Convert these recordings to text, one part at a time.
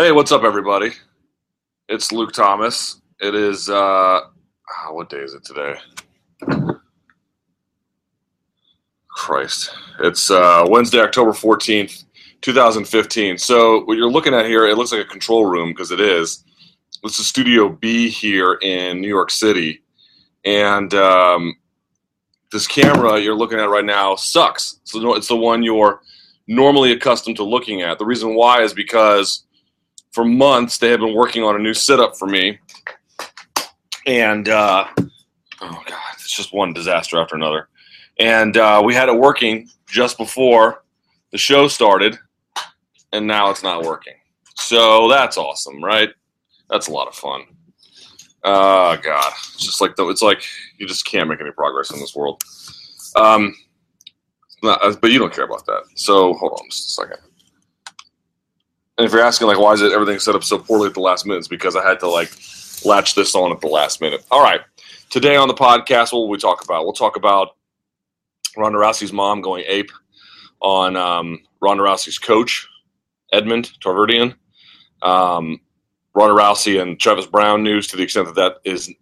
Hey, what's up, everybody? It's Luke Thomas. It is, uh, ah, what day is it today? Christ. It's uh, Wednesday, October 14th, 2015. So, what you're looking at here, it looks like a control room because it is. This is Studio B here in New York City. And um, this camera you're looking at right now sucks. So, it's the one you're normally accustomed to looking at. The reason why is because for months they have been working on a new setup for me, and uh, oh god, it's just one disaster after another. And uh, we had it working just before the show started, and now it's not working. So that's awesome, right? That's a lot of fun. Oh god, it's just like the, it's like you just can't make any progress in this world. Um, not, but you don't care about that. So hold on just a second. And if you're asking like why is it everything set up so poorly at the last minute, it's because I had to like latch this on at the last minute. All right. Today on the podcast, what will we talk about? We'll talk about Ronda Rousey's mom going ape on um, Ronda Rousey's coach, Edmond Tarverdyan. Um, Ronda Rousey and Travis Browne news to the extent that that is,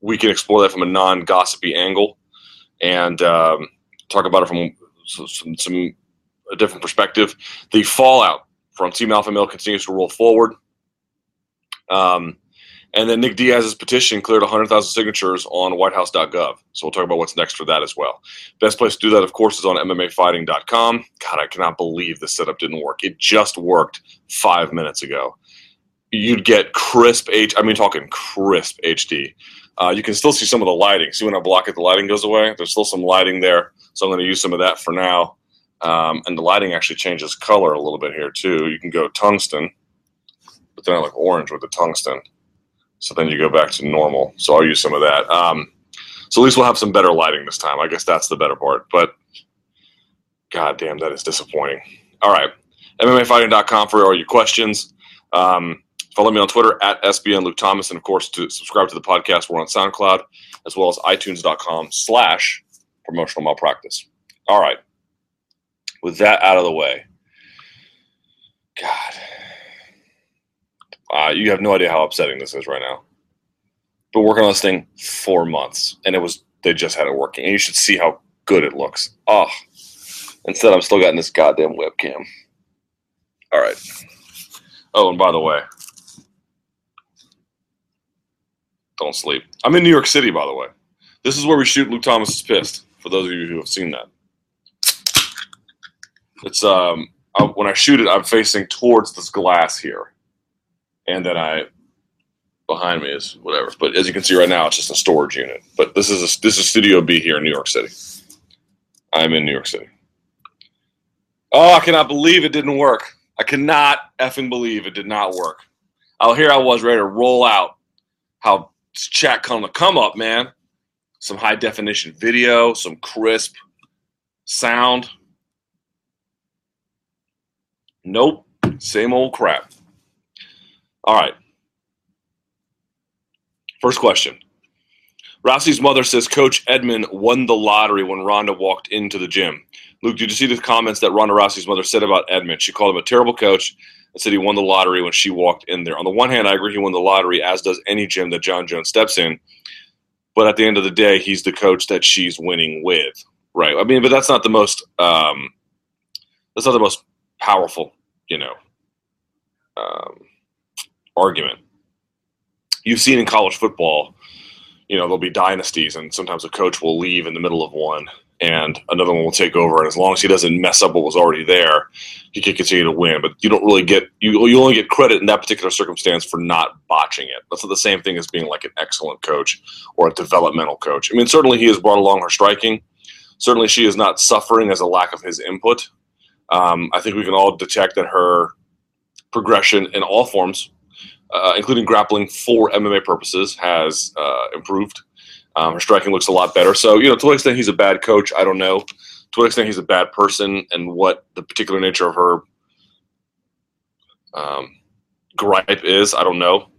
we can explore that from a non gossipy angle and um, talk about it from some, some a different perspective. The fallout from Team Alpha Male continues to roll forward. Um, and then Nick Diaz's petition cleared 100,000 signatures on whitehouse.gov. So we'll talk about what's next for that as well. Best place to do that, of course, is on MMAfighting.com. God, I cannot believe the setup didn't work. It just worked five minutes ago. You'd get crisp H. I mean, talking crisp HD. Uh, you can still see some of the lighting. See when I block it, the lighting goes away. There's still some lighting there, so I'm going to use some of that for now. Um, and the lighting actually changes color a little bit here too. You can go tungsten, but then I like orange with the tungsten. So then you go back to normal. So I'll use some of that. Um, so at least we'll have some better lighting this time. I guess that's the better part. But god damn, that is disappointing. All right, MMAfighting.com for all your questions. Um, follow me on Twitter at SBN Luke Thomas, and of course to subscribe to the podcast. We're on SoundCloud as well as iTunes.com slash promotional malpractice. All right with that out of the way, God, uh, you have no idea how upsetting this is right now. Been working on this thing four months, and it was they just had it working, and you should see how good it looks. Oh, instead I'm still getting this goddamn webcam. All right. Oh, and by the way, don't sleep. I'm in New York City, by the way. This is where we shoot Luke Thomas is pissed. For those of you who have seen that. It's um I, when I shoot it, I'm facing towards this glass here, and then I behind me is whatever. But as you can see right now, it's just a storage unit. But this is a, this is Studio B here in New York City. I'm in New York City. Oh, I cannot believe it didn't work. I cannot effing believe it did not work. Oh, here I was ready to roll out. How chat come to come up, man. Some high definition video, some crisp sound. Nope. Same old crap. All right. First question. Rousey's mother says Coach Edmond won the lottery when Ronda walked into the gym. Luke, did you see the comments that Ronda Rousey's mother said about Edmond? She called him a terrible coach and said he won the lottery when she walked in there. On the one hand, I agree he won the lottery, as does any gym that Jon Jones steps in. But at the end of the day, he's the coach that she's winning with, right? I mean, but that's not the most um, that's not the most powerful, you know, um, argument. You've seen in college football, you know, there'll be dynasties, and sometimes a coach will leave in the middle of one, and another one will take over. And as long as he doesn't mess up what was already there, he can continue to win. But you don't really get you you only get credit in that particular circumstance for not botching it. That's not the same thing as being like an excellent coach or a developmental coach. I mean, certainly he has brought along her striking. Certainly, she is not suffering as a lack of his input um, I think we can all detect that her progression in all forms, uh, including grappling for MMA purposes, has uh, improved. Um, her striking looks a lot better. So, you know, to what extent he's a bad coach, I don't know. To what extent he's a bad person and what the particular nature of her um, gripe is, I don't know.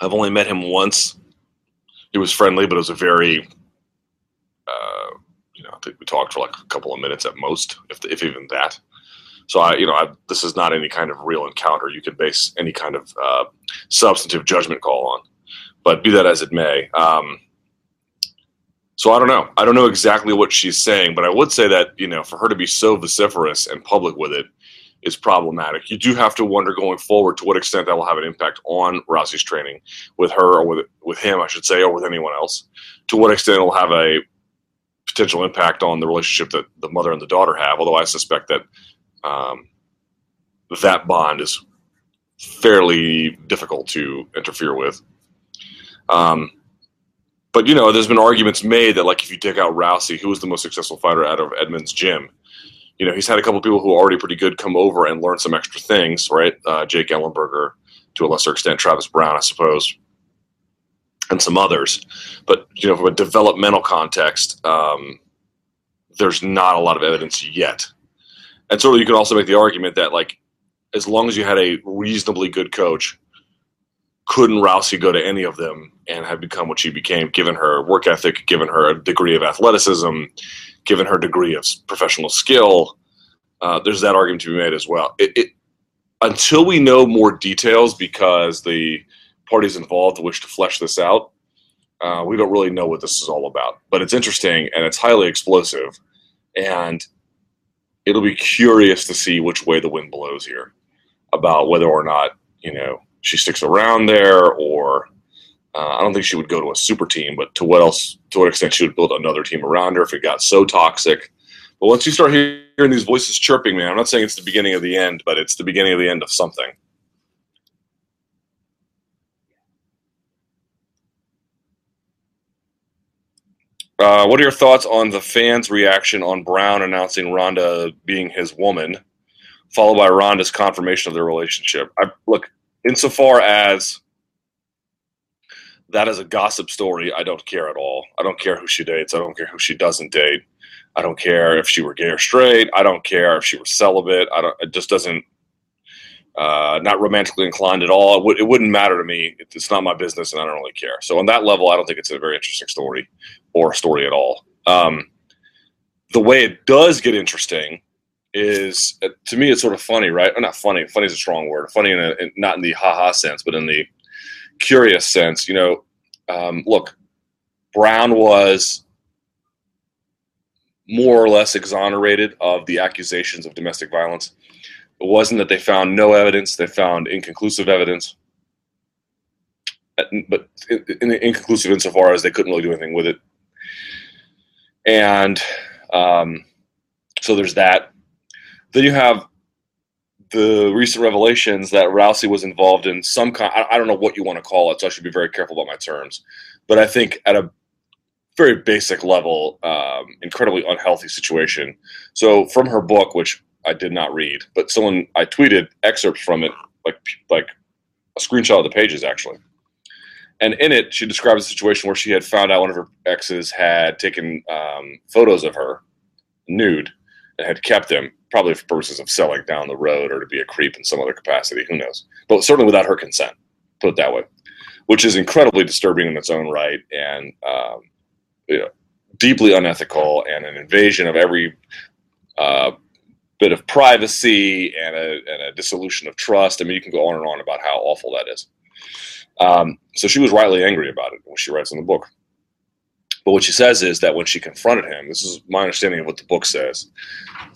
I've only met him once. He was friendly, but it was a very we talked for like a couple of minutes at most, if if even that. So I, you know, I, this is not any kind of real encounter you could base any kind of uh, substantive judgment call on. But be that as it may, um, so I don't know. I don't know exactly what she's saying, but I would say that you know, for her to be so vociferous and public with it is problematic. You do have to wonder going forward to what extent that will have an impact on Rousey's training with her or with with him, I should say, or with anyone else. To what extent it will have a potential impact on the relationship that the mother and the daughter have. Although I suspect that um, that bond is fairly difficult to interfere with. Um, but you know, there's been arguments made that like if you take out Rousey, who was the most successful fighter out of Edmond's gym, you know, he's had a couple people who are already pretty good come over and learn some extra things, right? Uh, Jake Ellenberger, to a lesser extent, Travis Browne, I suppose, and some others. But you know, from a developmental context, um, there's not a lot of evidence yet and of you could also make the argument that like as long as you had a reasonably good coach, couldn't Rousey go to any of them and have become what she became, given her work ethic, given her degree of athleticism, given her degree of professional skill? Uh, there's that argument to be made as well. It, it, until we know more details, because the parties involved wish to flesh this out, uh, we don't really know what this is all about. But it's interesting and it's highly explosive. And it'll be curious to see which way the wind blows here about whether or not you know she sticks around there or uh, I don't think she would go to a super team, but to what else? To what extent she would build another team around her if it got so toxic? But once you start hearing these voices chirping, man, I'm not saying it's the beginning of the end, but it's the beginning of the end of something. Uh, what are your thoughts on the fans' reaction on Browne announcing Ronda being his woman, followed by Ronda's confirmation of their relationship? I look insofar as that is a gossip story. I don't care at all. I don't care who she dates. I don't care who she doesn't date. I don't care if she were gay or straight. I don't care if she were celibate. I don't. It just doesn't. Uh, not romantically inclined at all. It, w- it wouldn't matter to me. It's not my business, and I don't really care. So on that level, I don't think it's a very interesting story or story at all. Um, the way it does get interesting is, uh, to me, it's sort of funny, right? Or not funny. Funny is a strong word. Funny in, a, in not in the ha-ha sense, but in the curious sense. You know, um, look, Browne was more or less exonerated of the accusations of domestic violence. It wasn't that they found no evidence; they found inconclusive evidence, uh, but inconclusive insofar as they couldn't really do anything with it and um, so there's that. Then you have the recent revelations that Rousey was involved in some kind. I don't know what you want to call it, so I should be very careful about my terms. But I think at a very basic level, um, incredibly unhealthy situation. So from her book, which I did not read, but someone I tweeted excerpts from it, like like a screenshot of the pages actually. And in it, she describes a situation where she had found out one of her exes had taken um, photos of her nude and had kept them, probably for purposes of selling down the road or to be a creep in some other capacity. Who knows? But certainly without her consent, put it that way, which is incredibly disturbing in its own right and um, you know, deeply unethical and an invasion of every uh, bit of privacy and a, and a dissolution of trust. I mean, you can go on and on about how awful that is. Um, so she was rightly angry about it when she writes in the book. But what she says is that when she confronted him, this is my understanding of what the book says,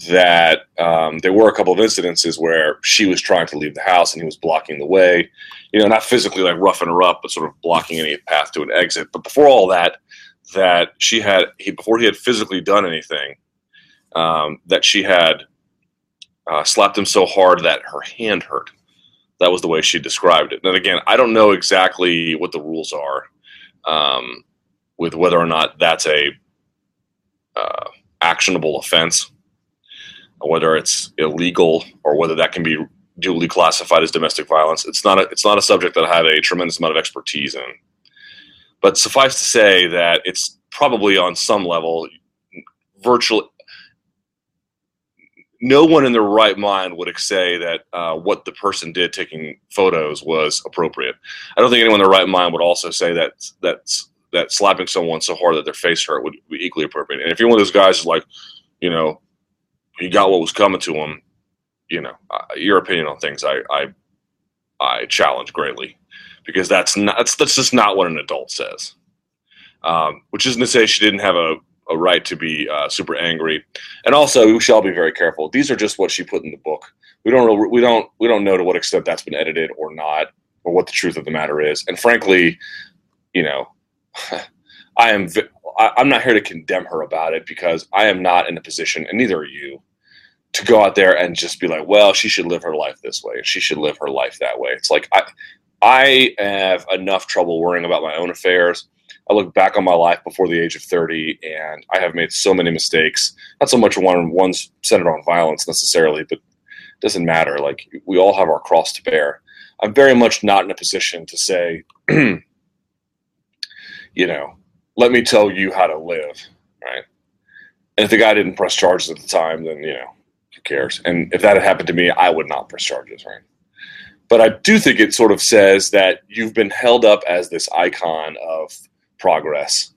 that um, there were a couple of incidences where she was trying to leave the house and he was blocking the way, you know, not physically like roughing her up, but sort of blocking any path to an exit. But before all that, that she had, he, before he had physically done anything, um, that she had uh, slapped him so hard that her hand hurt. That was the way she described it. And again, I don't know exactly what the rules are um, with whether or not that's a uh, actionable offense, whether it's illegal, or whether that can be duly classified as domestic violence. It's not a, it's not a subject that I have a tremendous amount of expertise in. But suffice to say that it's probably on some level virtually no one in their right mind would say that uh, what the person did taking photos was appropriate. I don't think anyone in their right mind would also say that that that slapping someone so hard that their face hurt would be equally appropriate. And if you're one of those guys like, you know, he got what was coming to him, you know, uh, your opinion on things, I, I, I challenge greatly because that's not that's, that's just not what an adult says. Um, which isn't to say she didn't have a, a right to be uh, super angry. And also, we shall be very careful. These are just what she put in the book. We don't we don't we don't know to what extent that's been edited or not, or what the truth of the matter is. And frankly, you know, I am I, I'm not here to condemn her about it because I am not in a position, and neither are you, to go out there and just be like, well, she should live her life this way, she should live her life that way. It's like I I have enough trouble worrying about my own affairs. I look back on my life before the age of 30, and I have made so many mistakes. Not so much one one's centered on violence necessarily, but it doesn't matter. Like we all have our cross to bear. I'm very much not in a position to say, you know, let me tell you how to live, right? And if the guy didn't press charges at the time, then you know, who cares? And if that had happened to me, I would not press charges, right? But I do think it sort of says that you've been held up as this icon of progress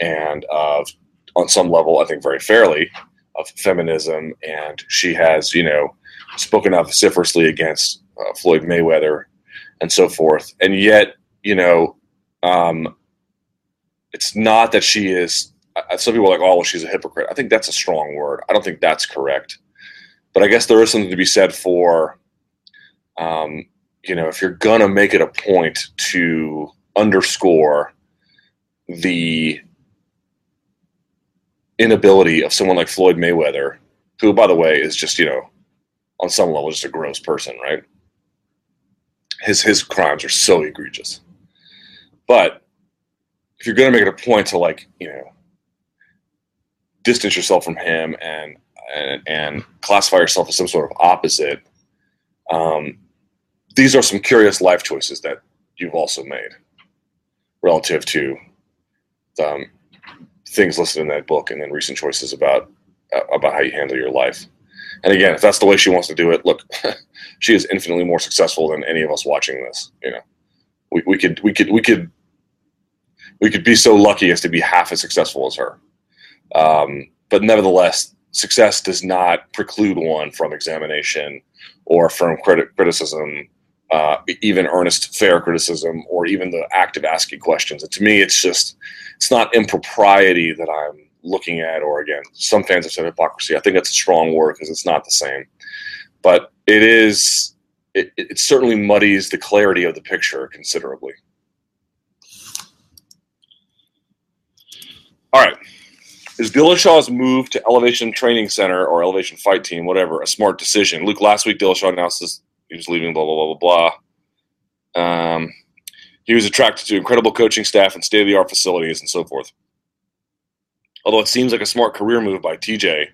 and of, on some level, I think very fairly, of feminism. And she has, you know, spoken out vociferously against uh, Floyd Mayweather and so forth. And yet, you know, um, it's not that she is. Uh, some people are like, oh, well, she's a hypocrite. I think that's a strong word. I don't think that's correct. But I guess there is something to be said for um, you know, if you're going to make it a point to underscore the inability of someone like Floyd Mayweather, who, by the way, is just, you know, on some level, just a gross person, right? His, his crimes are so egregious. But if you're going to make it a point to, like, you know, distance yourself from him and, and, and classify yourself as some sort of opposite, um, these are some curious life choices that you've also made relative to um, things listed in that book and then recent choices about uh, about how you handle your life. And again, if that's the way she wants to do it, look, she is infinitely more successful than any of us watching this. You know, we, we could we could we could we could be so lucky as to be half as successful as her. Um, but nevertheless, success does not preclude one from examination or from criticism uh, even earnest, fair criticism, or even the act of asking questions. And to me, it's just it's not impropriety that I'm looking at, or again, some fans have said hypocrisy. I think that's a strong word because it's not the same, but it is. It, it certainly muddies the clarity of the picture considerably. All right. Is Dillashaw's move to Elevation Training Center or Elevation Fight Team, whatever, a smart decision? Luke, last week Dillashaw announced his he was leaving, blah, blah, blah, blah, blah. Um, he was attracted to incredible coaching staff and state of the art facilities and so forth. Although it seems like a smart career move by TJ,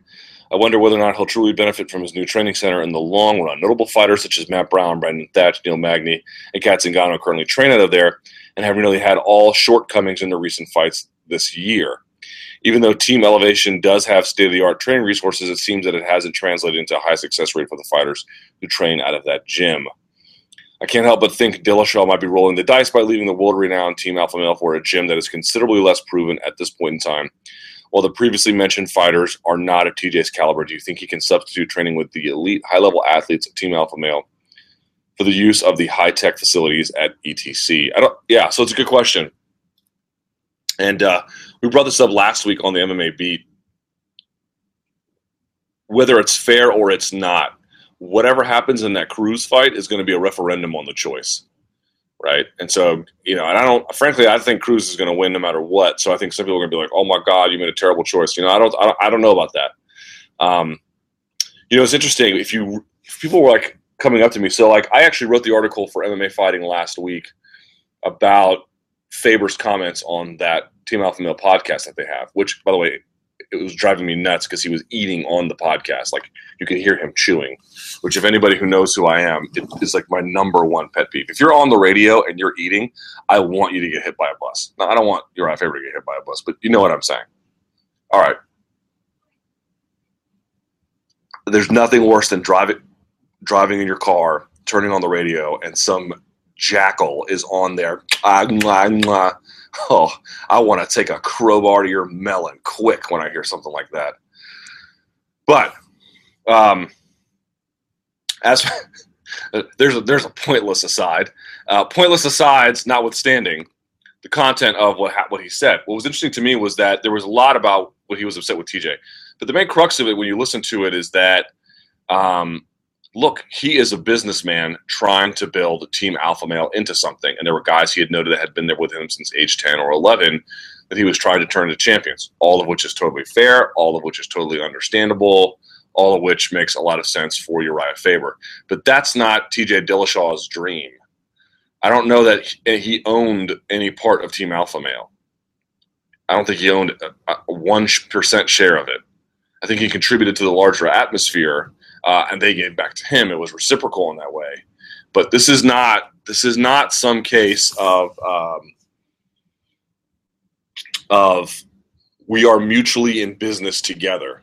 I wonder whether or not he'll truly benefit from his new training center in the long run. Notable fighters such as Matt Brown, Brandon Thatch, Neil Magny, and Cat Zingano currently train out of there and have nearly had all shortcomings in their recent fights this year. Even though Team Elevation does have state of the art training resources, it seems that it hasn't translated into a high success rate for the fighters who train out of that gym. I can't help but think Dillashaw might be rolling the dice by leaving the world renowned Team Alpha Male for a gym that is considerably less proven at this point in time. While the previously mentioned fighters are not of TJ's caliber, do you think he can substitute training with the elite high level athletes of Team Alpha Male for the use of the high tech facilities at ETC? I don't. Yeah, so it's a good question. And uh, we brought this up last week on the MMA beat. Whether it's fair or it's not, whatever happens in that Cruz fight is going to be a referendum on the choice, right? And so, you know, and I don't, frankly, I think Cruz is going to win no matter what. So I think some people are going to be like, "Oh my God, you made a terrible choice." You know, I don't, I don't, I don't know about that. Um, you know, it's interesting if you if people were like coming up to me. So, like, I actually wrote the article for MMA Fighting last week about Faber's comments on that Team Alpha Male podcast that they have, which, by the way, it was driving me nuts because he was eating on the podcast. Like you could hear him chewing, which, if anybody who knows who I am, it is like my number one pet peeve. If you're on the radio and you're eating, I want you to get hit by a bus. Now, I don't want your favorite to get hit by a bus, but you know what I'm saying. All right. There's nothing worse than driving driving in your car, turning on the radio, and some jackal is on there. Oh, I want to take a crowbar to your melon quick when I hear something like that. But um, as there's a, there's a pointless aside. Uh, pointless asides, notwithstanding, the content of what what he said. What was interesting to me was that there was a lot about what he was upset with TJ, but the main crux of it, when you listen to it, is that um, look, he is a businessman trying to build Team Alpha Male into something, and there were guys he had noted that had been there with him since age ten or eleven that he was trying to turn into champions. All of which is totally fair. All of which is totally understandable all of which makes a lot of sense for Urijah Faber. But that's not TJ Dillashaw's dream. I don't know that he owned any part of Team Alpha Male. I don't think he owned a one percent share of it. I think he contributed to the larger atmosphere, uh, and they gave back to him. It was reciprocal in that way. But this is not this is not some case of um, of we are mutually in business together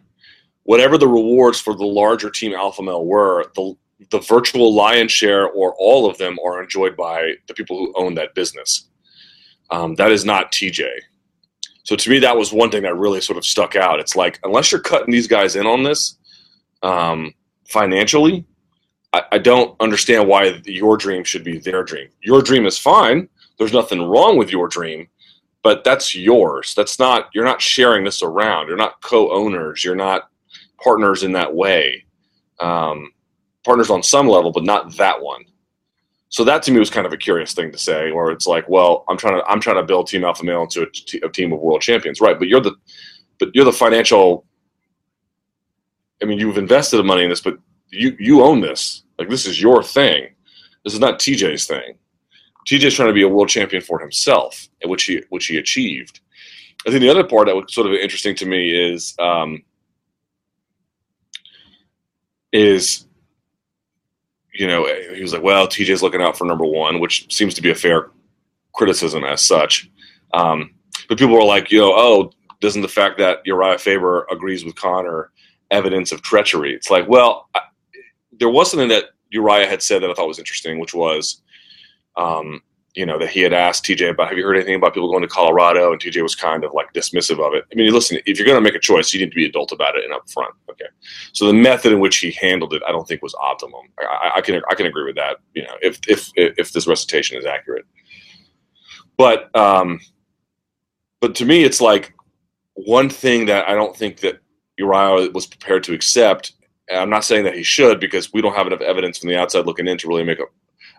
whatever the rewards for the larger team alpha male were, the the virtual lion's share or all of them are enjoyed by the people who own that business. Um, that is not TJ. So to me, that was one thing that really sort of stuck out. It's like unless you're cutting these guys in on this um, financially, I, I don't understand why your dream should be their dream. Your dream is fine. There's nothing wrong with your dream, but that's yours. That's not. You're not sharing this around. You're not co-owners. You're not partners in that way. Um, partners on some level, but not that one. So that to me was kind of a curious thing to say, where it's like, well, I'm trying to I'm trying to build Team Alpha Male into a, t- a team of world champions, right? But you're the but you're the financial. I mean, you've invested the money in this, but you you own this. Like this is your thing. This is not TJ's thing. TJ's trying to be a world champion for himself, which he which he achieved. I think the other part that was sort of interesting to me is um, is you know he was like well tj's looking out for number one which seems to be a fair criticism as such um, but people were like you know oh doesn't the fact that urijah faber agrees with conor evidence of treachery it's like well I, there was something that urijah had said that i thought was interesting which was um, you know, that he had asked TJ about, have you heard anything about people going to Colorado? And TJ was kind of like dismissive of it. I mean, listen, if you're going to make a choice, you need to be adult about it and upfront. Okay. So the method in which he handled it, I don't think was optimum. I, I can, I can agree with that. You know, if, if, if this recitation is accurate, but, um, but to me, it's like one thing that I don't think that Urijah was prepared to accept. And I'm not saying that he should because we don't have enough evidence from the outside looking in to really make a,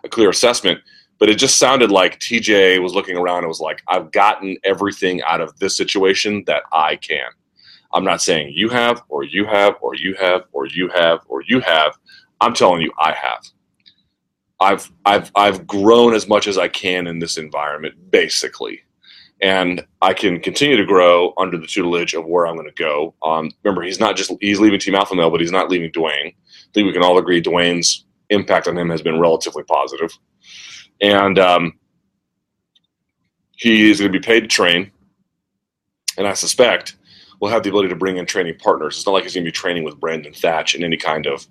a clear assessment but it just sounded like TJ was looking around and was like, I've gotten everything out of this situation that I can. I'm not saying you have, or you have, or you have, or you have, or you have. I'm telling you, I have. I've I've I've grown as much as I can in this environment, basically, and I can continue to grow under the tutelage of where I'm going to go. Um, remember, he's not just he's leaving Team Alpha Male, but he's not leaving Duane. I think we can all agree Duane's impact on him has been relatively positive. and um, he is going to be paid to train. And I suspect we'll have the ability to bring in training partners. It's not like he's going to be training with Brandon Thatch in any kind of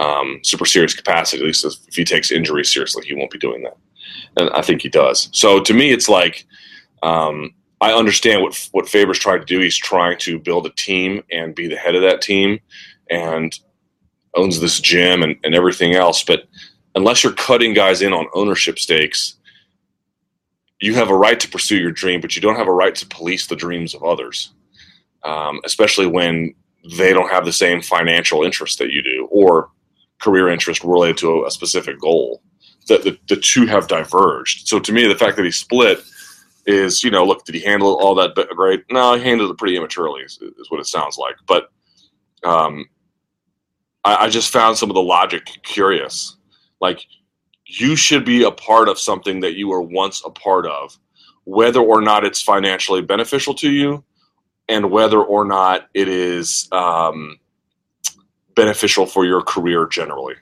um, super serious capacity. At least if he takes injury seriously, he won't be doing that. And I think he does. So to me, it's like um, I understand what what Faber's trying to do. He's trying to build a team and be the head of that team, and owns this gym and, and everything else. But unless you're cutting guys in on ownership stakes, you have a right to pursue your dream, but you don't have a right to police the dreams of others, um, especially when they don't have the same financial interest that you do or career interest related to a, a specific goal. The, the, the two have diverged. So to me, the fact that he split is, you know, look, did he handle all that great? No, he handled it pretty immaturely, is, is what it sounds like. But um, I, I just found some of the logic curious like you should be a part of something that you were once a part of, whether or not it's financially beneficial to you, and whether or not it is um, beneficial for your career generally.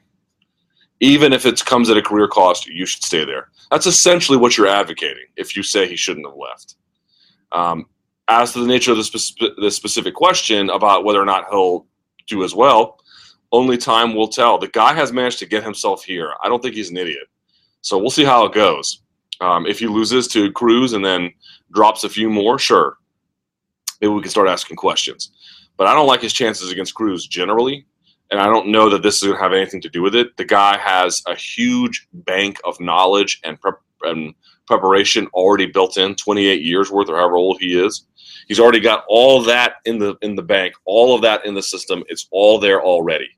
Even if it comes at a career cost, you should stay there. That's essentially what you're advocating if you say he shouldn't have left. Um, as to the nature of the, spe- the specific question about whether or not he'll do as well, only time will tell. The guy has managed to get himself here. I don't think he's an idiot. So we'll see how it goes. Um, if he loses to Cruz and then drops a few more, sure. Maybe we can start asking questions. But I don't like his chances against Cruz generally. And I don't know that this is going to have anything to do with it. The guy has a huge bank of knowledge and, prep, and preparation already built in, 28 years worth or however old he is. He's already got all that in the in the bank, all of that in the system. It's all there already.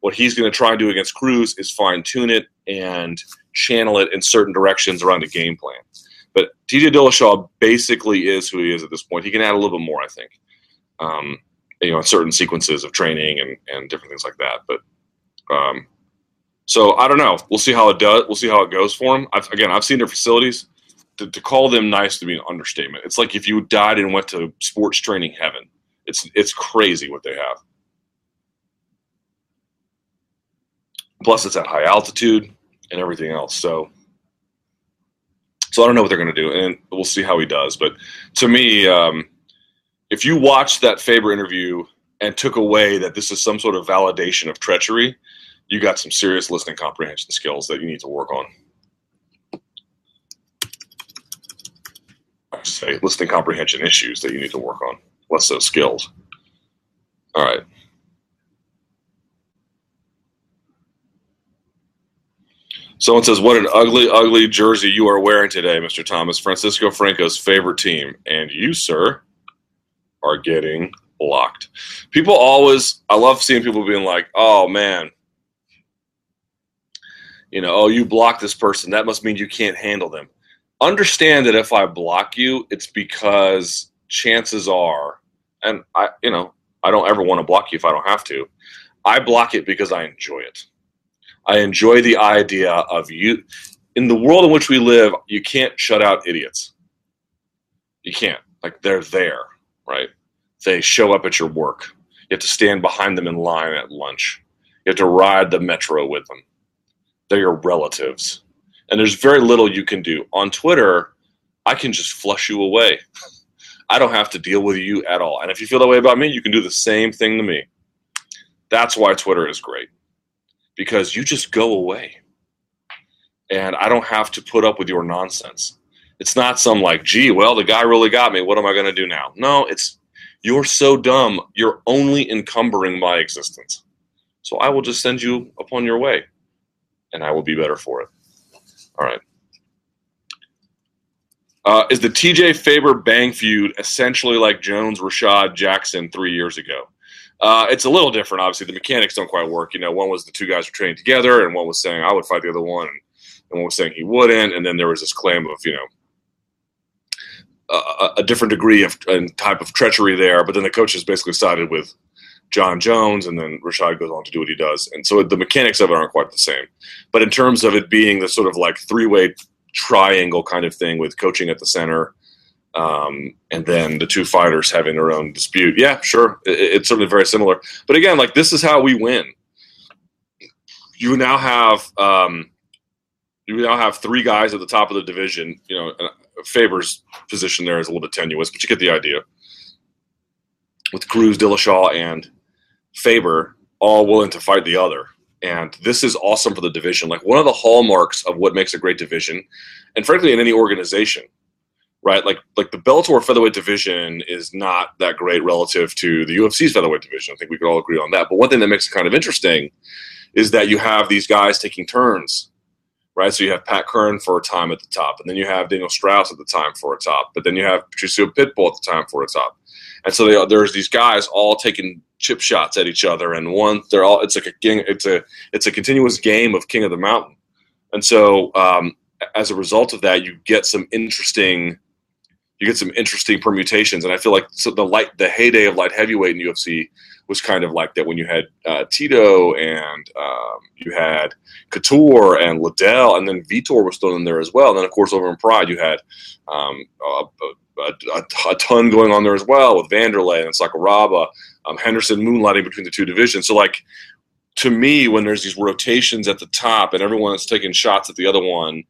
What he's going to try and do against Cruz is fine tune it and channel it in certain directions around a game plan. But TJ Dillashaw basically is who he is at this point. He can add a little bit more, I think. Um, you know, certain sequences of training and, and different things like that. But um, so I don't know. We'll see how it does. We'll see how it goes for him. I've, again, I've seen their facilities. To, to, call them nice to be an understatement. It's like if you died and went to sports training heaven. It's it's crazy what they have. Plus, it's at high altitude and everything else. So, so I don't know what they're going to do, and we'll see how he does. But to me, um, if you watched that Faber interview and took away that this is some sort of validation of treachery, you got some serious listening comprehension skills that you need to work on. I say listening comprehension issues that you need to work on, less so skills. All right. Someone says, "What an ugly, ugly jersey you are wearing today, Mr. Thomas. Francisco Franco's favorite team, and you, sir, are getting blocked. People always, I love seeing people being like, oh man, you know, oh, you block this person. That must mean you can't handle them. Understand that if I block you, it's because chances are, and I, you know, I don't ever want to block you if I don't have to. I block it because I enjoy it. I enjoy the idea of you. In the world in which we live, you can't shut out idiots. You can't. Like, they're there right? They show up at your work. You have to stand behind them in line at lunch. You have to ride the metro with them. They're your relatives. And there's very little you can do. On Twitter, I can just flush you away. I don't have to deal with you at all. And if you feel that way about me, you can do the same thing to me. That's why Twitter is great because you just go away. And I don't have to put up with your nonsense. It's not some like, gee, well, the guy really got me. What am I going to do now? No, it's you're so dumb. You're only encumbering my existence. So I will just send you upon your way, and I will be better for it. All right. Uh, is the TJ Faber Bang feud essentially like Jones Rashad Jackson three years ago? Uh, it's a little different, obviously. The mechanics don't quite work. You know, one was the two guys were training together, and one was saying I would fight the other one, and, and one was saying he wouldn't. And then there was this claim of you know a, different degree of and type of treachery there. But then the coaches basically sided with Jon Jones, and then Rashad goes on to do what he does. And so the mechanics of it aren't quite the same. But in terms of it being the sort of like three way triangle kind of thing with coaching at the center, um, and then the two fighters having their own dispute, yeah, sure, it, it's certainly very similar. But again, like this is how we win. You now have um, you now have three guys at the top of the division. You know, Faber's position there is a little bit tenuous, but you get the idea. With Cruz, Dillashaw, and Faber all willing to fight the other. And this is awesome for the division. Like one of the hallmarks of what makes a great division, and frankly, in any organization, right? Like like the Bellator featherweight division is not that great relative to the UFC's featherweight division. I think we could all agree on that. But one thing that makes it kind of interesting is that you have these guys taking turns right? So you have Pat Curran for a time at the top, and then you have Daniel Straus at the time for a top, but then you have Patricio Pitbull at the time for a top. And so they, there's these guys all taking chip shots at each other, and one they're all it's like a king, it's a it's a continuous game of King of the Mountain. And so um, as a result of that, you get some interesting you get some interesting permutations. And I feel like so the light the heyday of light heavyweight in UFC was kind of like that when you had uh, Tito and um, you had Couture and Liddell, and then Vitor was thrown in there as well. And then, of course, over in Pride, you had um, a, a, a, ton going on there as well with Vanderlei and Sakuraba, um, Henderson moonlighting between the two divisions. So, like, to me, when there's these rotations at the top and everyone is taking shots at the other one,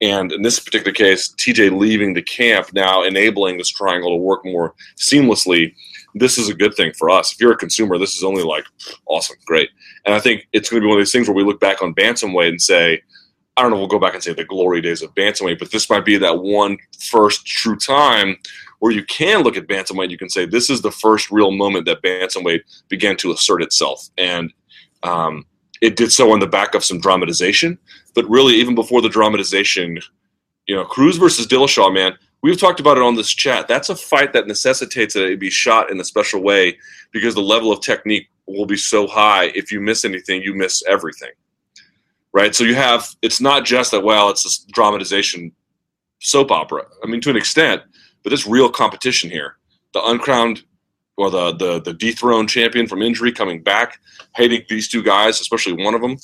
and in this particular case, TJ leaving the camp now enabling this triangle to work more seamlessly this is a good thing for us. If you're a consumer, this is only like awesome, great. And I think it's going to be one of these things where we look back on bantamweight and say, I don't know, we'll go back and say the glory days of bantamweight, but this might be that one first true time where you can look at bantamweight. You can say this is the first real moment that bantamweight began to assert itself, and Um, it did so on the back of some dramatization, but really, even before the dramatization, you know, Cruz versus Dillashaw, man, we've talked about it on this chat. That's a fight that necessitates that it be shot in a special way because the level of technique will be so high. If you miss anything, you miss everything, right? So you have it's not just that well, it's this dramatization soap opera. I mean, to an extent, but there's real competition here. The uncrowned or the, the the dethroned champion from injury coming back, hating these two guys, especially one of them.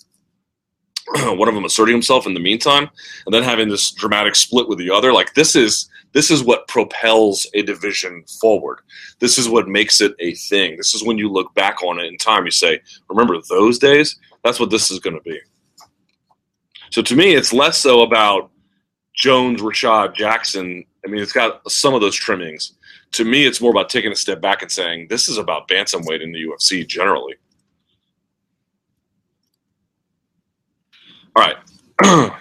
one of them asserting himself in the meantime, and then having this dramatic split with the other. Like this is this is what propels a division forward. This is what makes it a thing. This is when you look back on it in time. You say, "Remember those days?" That's what this is going to be. So to me, it's less so about Jones, Rashad, Jackson. I mean, it's got some of those trimmings. To me, it's more about taking a step back and saying, this is about bantamweight in the UFC generally. All right.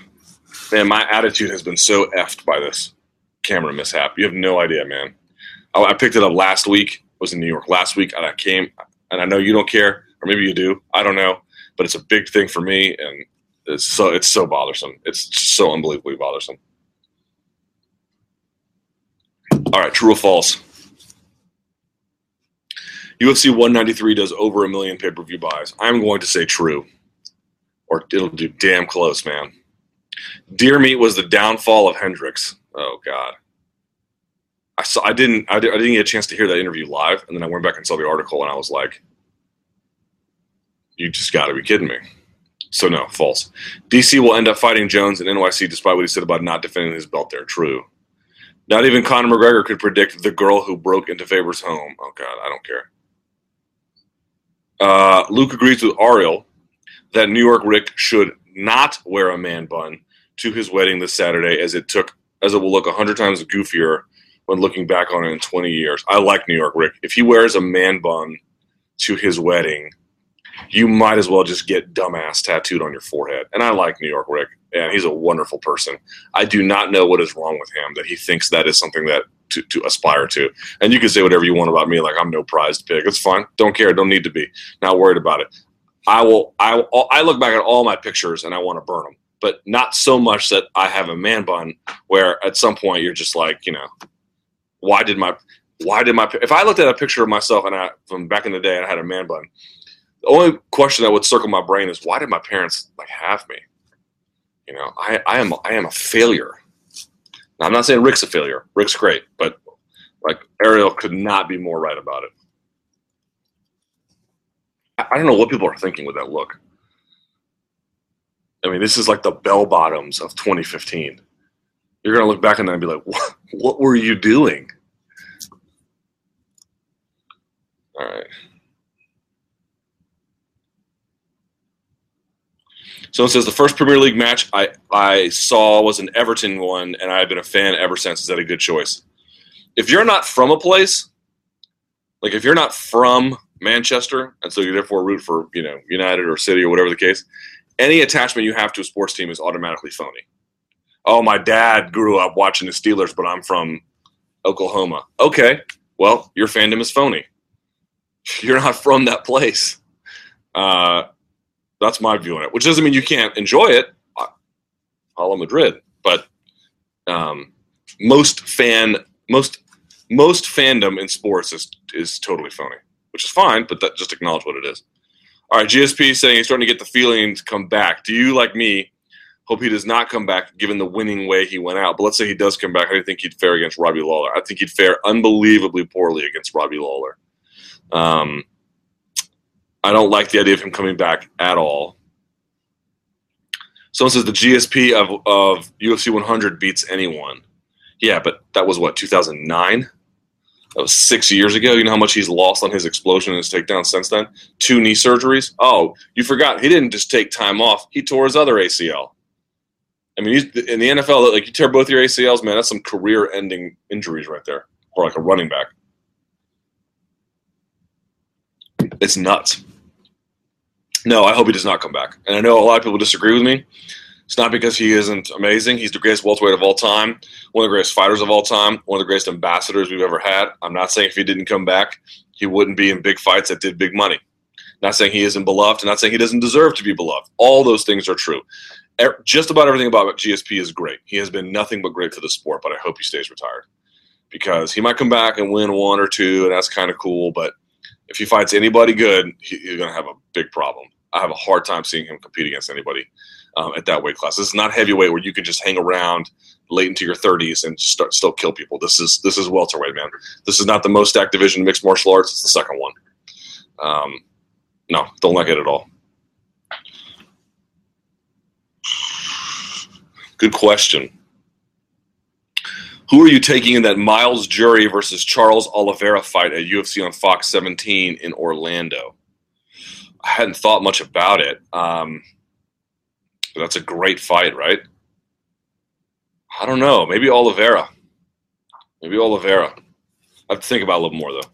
man, my attitude has been so effed by this camera mishap. You have no idea, man. I, I picked it up last week. I was in New York last week, and I came, and I know you don't care, or maybe you do. I don't know, but it's a big thing for me, and it's so it's so bothersome. It's so unbelievably bothersome. All right, true or false? UFC 193 does over a million pay per view buys. I'm going to say true, or it'll do damn close, man. Deer meat was the downfall of Hendricks. Oh God, I saw. I didn't. I didn't get a chance to hear that interview live, and then I went back and saw the article, and I was like, "You just got to be kidding me." So no, false. DC will end up fighting Jones in NYC despite what he said about not defending his belt there. True. Not even Conor McGregor could predict the girl who broke into Faber's home. Oh God, I don't care. Uh, Luke agrees with Ariel that New York Rick should not wear a man bun to his wedding this Saturday, as it took as it will look hundred times goofier when looking back on it in 20 years. I like New York Rick. If he wears a man bun to his wedding, you might as well just get dumbass tattooed on your forehead. And I like New York Rick, and he's a wonderful person. I do not know what is wrong with him that he thinks that is something that to, to aspire to. And you can say whatever you want about me, like I'm no prized pig. It's fine. Don't care. Don't need to be. Not worried about it. I will. I I look back at all my pictures and I want to burn them, but not so much that I have a man bun. Where at some point you're just like, you know, why did my why did my if I looked at a picture of myself and I from back in the day and I had a man bun, the only question that would circle my brain is why did my parents like have me? You know, I, I am I am a failure. I'm not saying Rick's a failure. Rick's great, but like Ariel could not be more right about it. I, I don't know what people are thinking with that look. I mean, this is like the bell bottoms of 2015. You're gonna look back on that and be like, "What? What were you doing?" All right. So it says the first Premier League match I, I saw was an Everton one, and I've been a fan ever since. Is that a good choice? If you're not from a place, like if you're not from Manchester, and so you're therefore root for you know United or City or whatever the case, any attachment you have to a sports team is automatically phony. Oh, my dad grew up watching the Steelers, but I'm from Oklahoma. Okay, well your fandom is phony. You're not from that place. Uh, that's my view on it. Which doesn't mean you can't enjoy it. Hala Madrid, but um, most fan most most fandom in sports is is totally phony, which is fine. But that, just acknowledge what it is. All right, GSP saying he's starting to get the feeling to come back. Do you like me? Hope he does not come back, given the winning way he went out. But let's say he does come back. I think he'd fare against Robbie Lawler. I think he'd fare unbelievably poorly against Robbie Lawler. Um, I don't like the idea of him coming back at all. Someone says the GSP of, of UFC 100 beats anyone. Yeah, but that was what 2009. That was six years ago. You know how much he's lost on his explosion and his takedown since then? Two knee surgeries. Oh, you forgot. He didn't just take time off. He tore his other ACL. I mean, in the NFL, like you tear both your ACLs, man, that's some career-ending injuries right there, or like a running back. It's nuts. No, I hope he does not come back. And I know a lot of people disagree with me. It's not because he isn't amazing. He's the greatest welterweight of all time, one of the greatest fighters of all time, one of the greatest ambassadors we've ever had. I'm not saying if he didn't come back, he wouldn't be in big fights that did big money. Not saying he isn't beloved, and not saying he doesn't deserve to be beloved. All those things are true. Just about everything about GSP is great. He has been nothing but great for the sport, but I hope he stays retired because he might come back and win one or two, and that's kind of cool. But if he fights anybody good, he, he's going to have a big problem. I have a hard time seeing him compete against anybody um, at that weight class. This is not heavyweight where you can just hang around late into your 30s and start still kill people. This is this is welterweight, man. This is not the most stacked division mixed martial arts. It's the second one. Um, no, don't like it at all. Good question. Who are you taking in that Myles Jury versus Charles Oliveira fight at UFC on Fox 17 in Orlando? I hadn't thought much about it. Um, that's a great fight, right? I don't know. Maybe Oliveira. Maybe Oliveira. I have to think about a little more, though.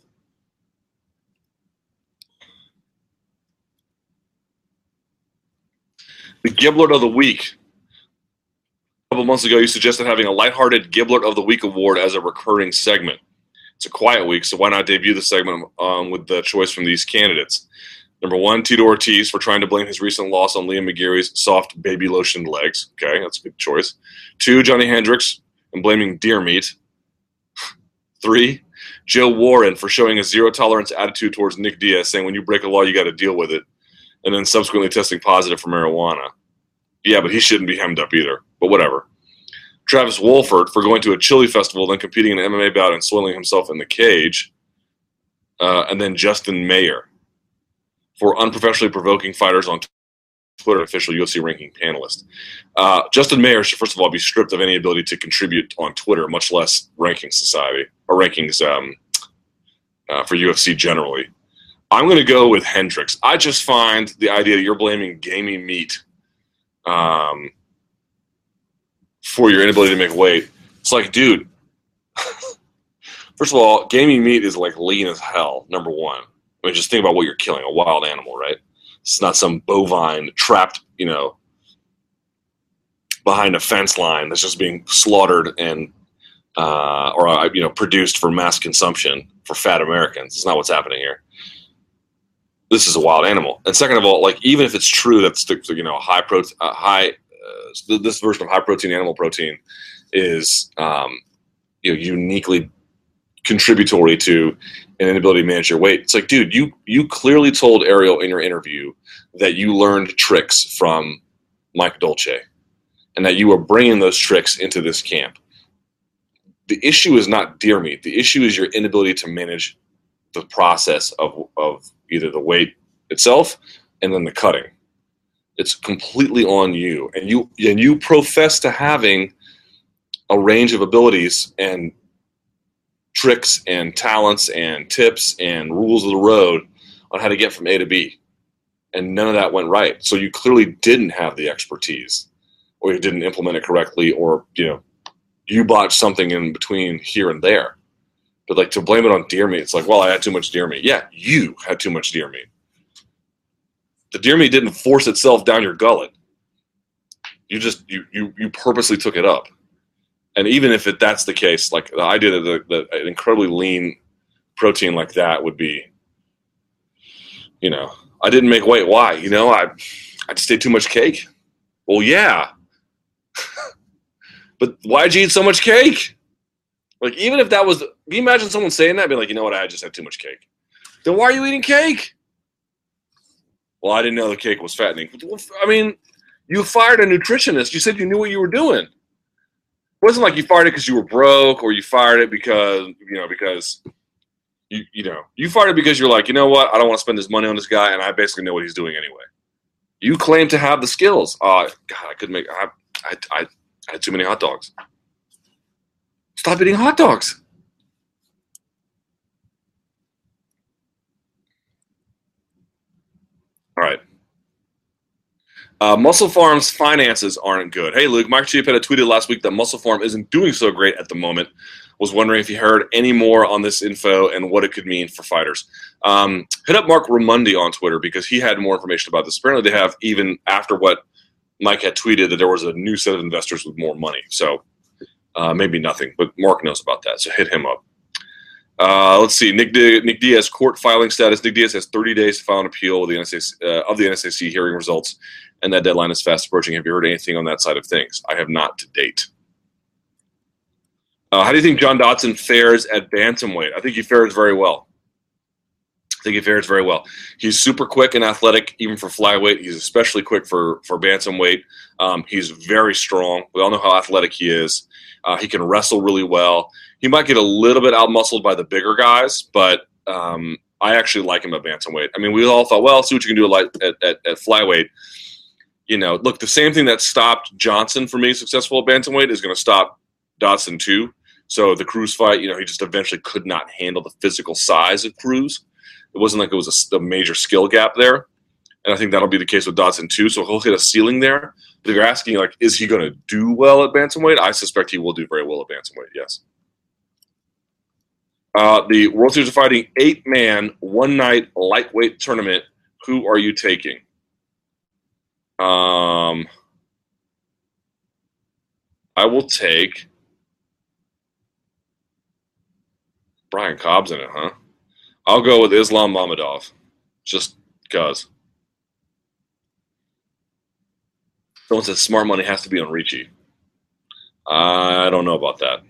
The Giblert of the Week. A couple months ago, you suggested having a lighthearted Giblert of the Week award as a recurring segment. It's a quiet week, so why not debut the segment um, with the choice from these candidates? Number one, Tito Ortiz for trying to blame his recent loss on Liam McGeary's soft baby lotion legs. Okay, that's a good choice. Two, Johnny Hendricks and blaming deer meat. Three, Joe Warren for showing a zero tolerance attitude towards Nick Diaz, saying when you break a law, you got to deal with it, and then subsequently testing positive for marijuana. Yeah, but he shouldn't be hemmed up either, but whatever. Travis Wolford for going to a chili festival, then competing in an MMA bout and soiling himself in the cage. Uh, and then Justin Mayer for unprofessionally provoking fighters on Twitter, official UFC ranking panelist. Uh, Justin Mayer should first of all be stripped of any ability to contribute on Twitter, much less ranking society or rankings um, uh, for UFC generally. I'm going to go with Hendricks. I just find the idea that you're blaming gamey meat um, for your inability to make weight. It's like, dude. first of all, gamey meat is like lean as hell. Number one. I mean, just think about what you're killing a wild animal, right? It's not some bovine trapped, you know, behind a fence line that's just being slaughtered and uh, or uh, you know produced for mass consumption for fat Americans. It's not what's happening here. This is a wild animal. And second of all, like even if it's true that you know high protein, uh, high uh, this version of high protein animal protein is um, you know uniquely contributory to an inability to manage your weight. It's like, dude, you you clearly told Ariel in your interview that you learned tricks from Mike Dolce, and that you were bringing those tricks into this camp. The issue is not deer meat. The issue is your inability to manage the process of of either the weight itself and then the cutting. It's completely on you, and you and you profess to having a range of abilities and tricks and talents and tips and rules of the road on how to get from A to B. And none of that went right. So you clearly didn't have the expertise or you didn't implement it correctly or, you know, you botched something in between here and there. But like to blame it on deer meat, it's like, well, I had too much deer meat. Yeah, you had too much deer meat. The deer meat didn't force itself down your gullet. You just you you you purposely took it up and even if it, that's the case, like the idea that the, the, an incredibly lean protein like that would be, you know, I didn't make weight. Why? You know, I I just ate too much cake. Well, yeah, but why'd you eat so much cake? Like, even if that was, can you imagine someone saying that? Be like, you know what? I just had too much cake. Then why are you eating cake? Well, I didn't know the cake was fattening. I mean, you fired a nutritionist. You said you knew what you were doing it wasn't like you fired it because you were broke or you fired it because you know because you you know you fired it because you're like you know what I don't want to spend this money on this guy and I basically know what he's doing anyway. You claim to have the skills. Oh God, I couldn't make. I I, I, I had too many hot dogs. Stop eating hot dogs. All right. Uh, MusclePharm's finances aren't good. Hey, Luke, Mike Chiappetta tweeted last week that MusclePharm isn't doing so great at the moment. Was wondering if you heard any more on this info and what it could mean for fighters. Um, hit up Mark Raimondi on Twitter because he had more information about this. Apparently, they have even after what Mike had tweeted that there was a new set of investors with more money. So uh, maybe nothing, but Mark knows about that. So hit him up. Uh, let's see. Nick, Di- Nick Diaz court filing status. Nick Diaz has 30 days to file an appeal with the NSAC, uh, of the NSAC hearing results, and that deadline is fast approaching. Have you heard anything on that side of things? I have not to date. Uh, how do you think John Dodson fares at bantamweight? I think he fares very well. I think he fares very well. He's super quick and athletic, even for flyweight. He's especially quick for for bantamweight. Um, he's very strong. We all know how athletic he is. Uh, he can wrestle really well. He might get a little bit outmuscled by the bigger guys, but um, I actually like him at bantamweight. I mean, we all thought, well, see what you can do at, at, at flyweight. You know, look, the same thing that stopped Johnson from being successful at bantamweight is going to stop Dodson too. So the Cruz fight, you know, he just eventually could not handle the physical size of Cruz. It wasn't like it was a, a major skill gap there. And I think that'll be the case with Dodson too. So he'll hit a ceiling there. But if you're asking, like, is he going to do well at bantamweight? I suspect he will do very well at bantamweight. Yes. Uh, the World Series of Fighting eight man one night lightweight tournament. Who are you taking? Um, I will take Brian Cobb's in it, huh? I'll go with Islam Mamedov, just cause. Someone says smart money has to be on Ricci. I don't know about that.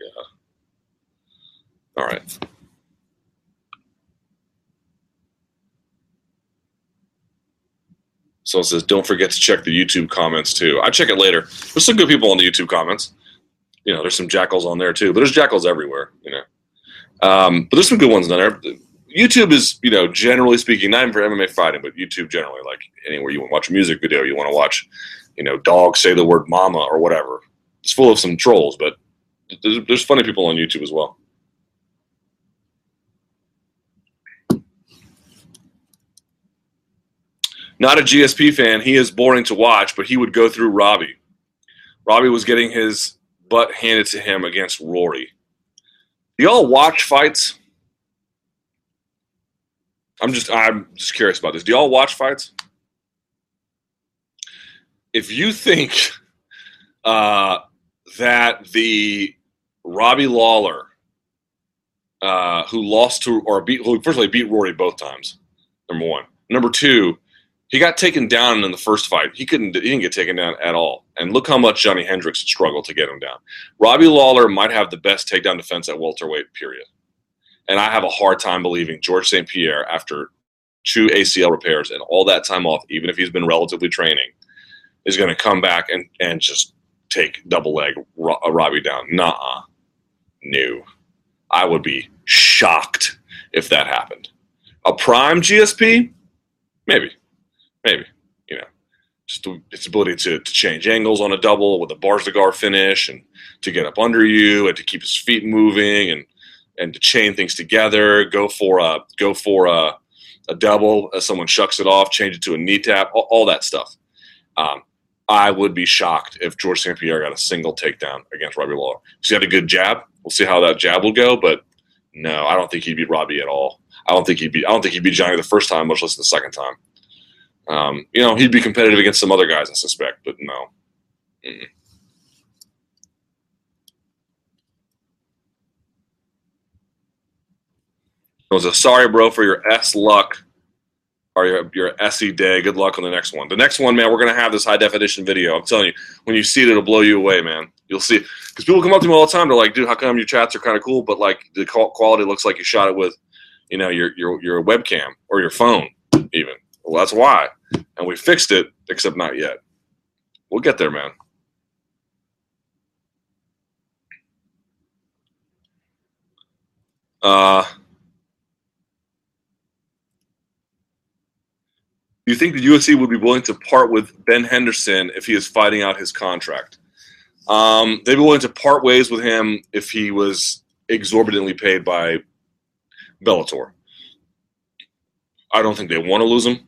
Yeah. All right. Someone says, don't forget to check the YouTube comments too. I check it later. There's some good people on the YouTube comments. You know, there's some jackals on there too, but there's jackals everywhere, you know. Um, but there's some good ones on there. YouTube is, you know, generally speaking, not even for MMA fighting, but YouTube generally, like anywhere you want to watch a music video, you want to watch, you know, dogs say the word mama or whatever. It's full of some trolls, but there's, there's funny people on YouTube as well. Not a GSP fan. He is boring to watch, but he would go through Robbie. Robbie was getting his butt handed to him against Rory. Do y'all watch fights? I'm just I'm just curious about this. Do y'all watch fights? If you think uh, that the Robbie Lawler, uh, who lost to or beat, who first of all beat Rory both times, number one. Number two, he got taken down in the first fight. He couldn't. He didn't get taken down at all. And look how much Johnny Hendricks struggled to get him down. Robbie Lawler might have the best takedown defense at welterweight. Period. And I have a hard time believing George St. Pierre, after two ACL repairs and all that time off, even if he's been relatively training, is going to come back and, and just take double leg uh, Robbie down. Nah, new. I would be shocked if that happened. A prime GSP, maybe, maybe. You know, just its ability to, to change angles on a double with a bars to gar finish and to get up under you and to keep his feet moving and and to chain things together. Go for a go for a, a double as someone shucks it off, change it to a knee tap, all, all that stuff. Um, I would be shocked if George St. Pierre got a single takedown against Robbie Lawler. He had a good jab. We'll see how that jab will go, but no, I don't think he'd beat Robbie at all. I don't think he'd beat. I don't think he'd beat Johnny the first time, much less the second time. Um, you know, he'd be competitive against some other guys, I suspect, but no. Mm-mm. It was a sorry, bro, for your S luck or your, your SE day. Good luck on the next one. The next one, man, we're going to have this high definition video. I'm telling you, when you see it, it'll blow you away, man. You'll see Because people come up to me all the time. They're like, dude, how come your chats are kind of cool, but like the quality looks like you shot it with, you know, your, your, your webcam or your phone, even. Well, that's why. And we fixed it, except not yet. We'll get there, man. Uh, you think the UFC would be willing to part with Ben Henderson if he is fighting out his contract? Um, they'd be willing to part ways with him if he was exorbitantly paid by Bellator. I don't think they want to lose him.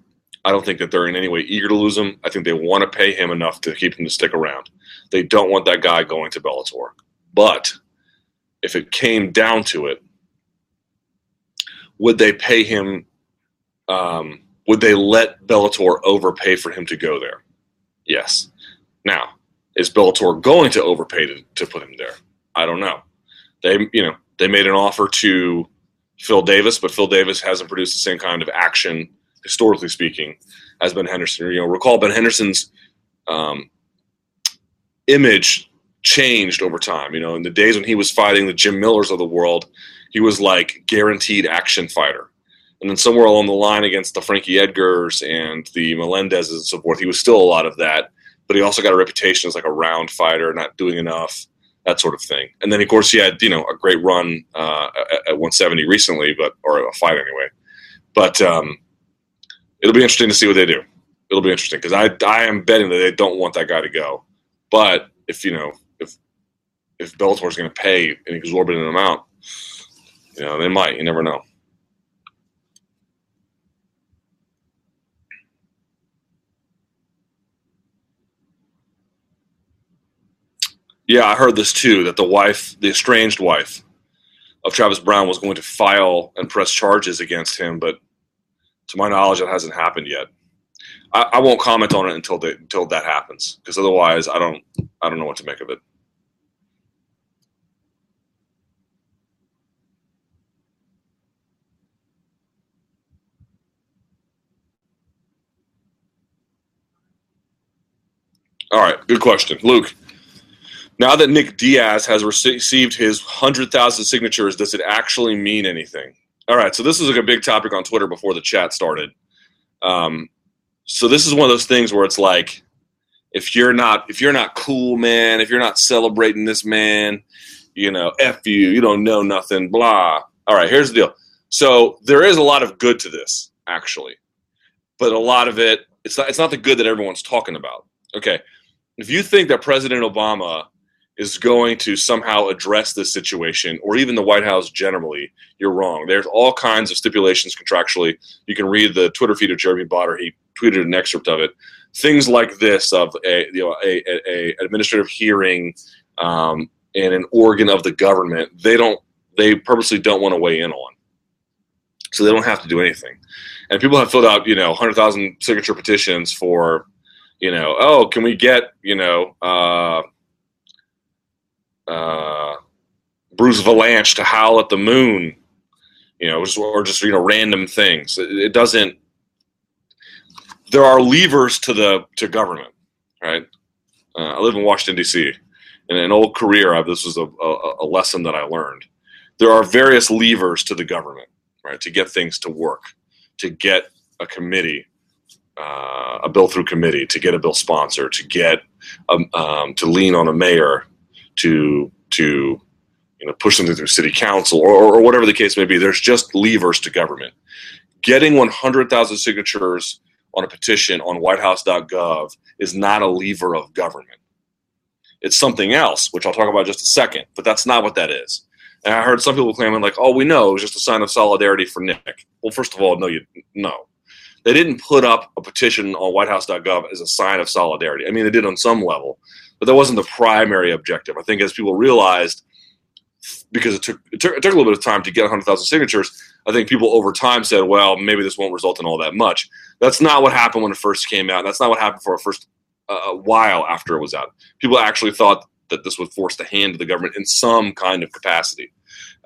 I don't think that they're in any way eager to lose him. I think they want to pay him enough to keep him to stick around. They don't want that guy going to Bellator. But if it came down to it, would they pay him um, would they let Bellator overpay for him to go there? Yes. Now, Is Bellator going to overpay to, to put him there? I don't know. They, you know, they made an offer to Phil Davis, but Phil Davis hasn't produced the same kind of action, historically speaking, as Ben Henderson. You know, recall Ben Henderson's um, image changed over time. You know, in the days when he was fighting the Jim Millers of the world, he was like guaranteed action fighter. And then somewhere along the line against the Frankie Edgars and the Melendezes and so forth, he was still a lot of that. But he also got a reputation as like a round fighter, not doing enough, that sort of thing. And then of course he had you know a great run uh, at, 170 recently, but or a fight anyway. But um, it'll be interesting to see what they do. It'll be interesting because I I am betting that they don't want that guy to go. But if you know if if Bellator is going to pay an exorbitant amount, you know they might. You never know. Yeah, I heard this too. That the wife, the estranged wife of Travis Browne, was going to file and press charges against him, but my knowledge, it hasn't happened yet. I, I won't comment on it until they, until that happens, because otherwise, I don't I don't know what to make of it. All right, good question, Luke. Now that Nick Diaz has received his 100,000 signatures, does it actually mean anything? All right, so this is like a big topic on Twitter before the chat started. Um, so this is one of those things where it's like, if you're not if you're not cool, man, if you're not celebrating this man, you know, f you, you don't know nothing, blah. All right, here's the deal. So there is a lot of good to this, actually, but a lot of it, it's not it's not the good that everyone's talking about. Okay, if you think that President Obama is going to somehow address this situation, or even the White House generally, you're wrong. There's all kinds of stipulations contractually. You can read the Twitter feed of Jeremy Botter. He tweeted an excerpt of it. Things like this of a you know a, a, a administrative hearing um, and an organ of the government. They don't. They purposely don't want to weigh in on. So they don't have to do anything. And people have filled out, you know, 100,000 signature petitions for, you know, oh, can we get, you know, uh, uh, Bruce Vilanch to howl at the moon, you know, or just you know random things. It, it doesn't. There are levers to the to government, right? Uh, I live in Washington D.C. In an old career, I, this was a, a, a lesson that I learned. There are various levers to the government, right, to get things to work, to get a committee, uh, a bill through committee, to get a bill sponsored, to get um, um, to lean on a mayor to to you know push something through city council or, or whatever the case may be. There's just levers to government. Getting 100,000 signatures on a petition on whitehouse.gov is not a lever of government. It's something else, which I'll talk about just a second, but that's not what that is. And I heard some people claiming like, "Oh, we know it was just a sign of solidarity for Nick." Well, first of all, no, you no. They didn't put up a petition on whitehouse.gov as a sign of solidarity. I mean, they did on some level, but that wasn't the primary objective. I think as people realized, because it took, it took, it took a little bit of time to get 100,000 signatures, I think people over time said, well, maybe this won't result in all that much. That's not what happened when it first came out. That's not what happened for a first uh, while after it was out. People actually thought that this would force the hand of the government in some kind of capacity.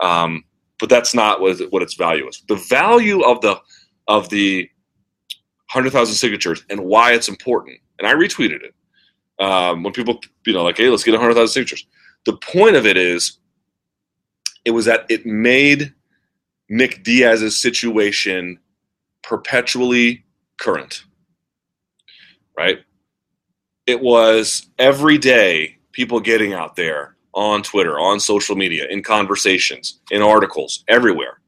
Um, but that's not what, what its value is. The value of the of the 100,000 signatures and why it's important, and I retweeted it, um, when people, you know, like, hey, let's get 100,000 signatures. The point of it is, it was that it made Nick Diaz's situation perpetually current, right? It was every day people getting out there on Twitter, on social media, in conversations, in articles, everywhere.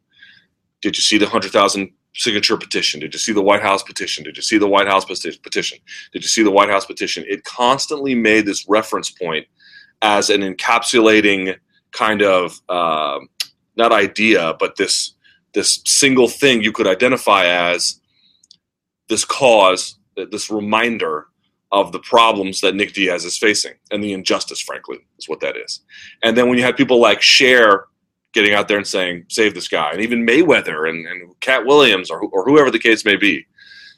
Did you see the 100,000 signature petition? Did you see the White House petition? Did you see the White House petition? Did you see the White House petition? It constantly made this reference point as an encapsulating kind of uh, not idea, but this this single thing you could identify as this cause, this reminder of the problems that Nick Diaz is facing and the injustice, frankly, is what that is. And then when you had people like Cher getting out there and saying, save this guy. And even Mayweather and, and Katt Williams or, or whoever the case may be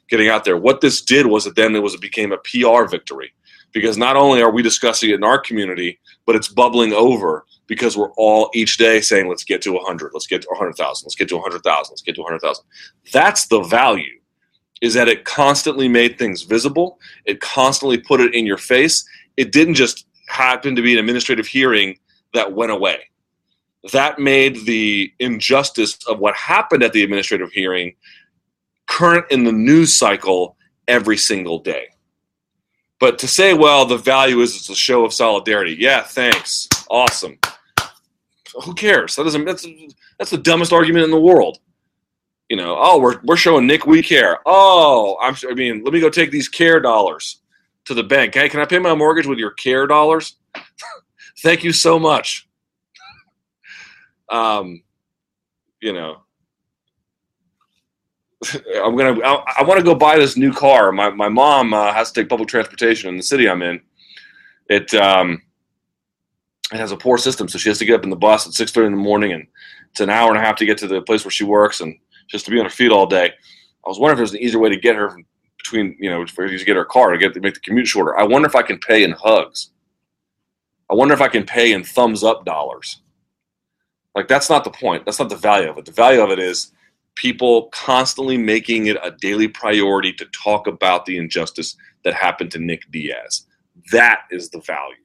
getting out there. What this did was that then it was it became a PR victory because not only are we discussing it in our community, but it's bubbling over because we're all each day saying, let's get to 100, let's get to 100,000, let's get to 100,000, let's get to 100,000. That's the value, is that it constantly made things visible, it constantly put it in your face. It didn't just happen to be an administrative hearing that went away. That made the injustice of what happened at the administrative hearing current in the news cycle every single day. But to say, well, the value is it's a show of solidarity. Yeah, thanks. Awesome. Who cares? That doesn't. That's that's the dumbest argument in the world. You know. Oh, we're we're showing Nick we care. Oh, I'm. I mean, let me go take these care dollars to the bank. Hey, can I pay my mortgage with your care dollars? Thank you so much. Um, you know, I'm gonna. I, I want to go buy this new car. My my mom uh, has to take public transportation in the city I'm in. It um, it has a poor system, so she has to get up in the bus at six thirty in the morning, and it's an hour and a half to get to the place where she works, and just to be on her feet all day. I was wondering if there's an easier way to get her between, you know, for you to get her car to get to make the commute shorter. I wonder if I can pay in hugs. I wonder if I can pay in thumbs up dollars. Like that's not the point. That's not the value of it. The value of it is people constantly making it a daily priority to talk about the injustice that happened to Nick Diaz. That is the value.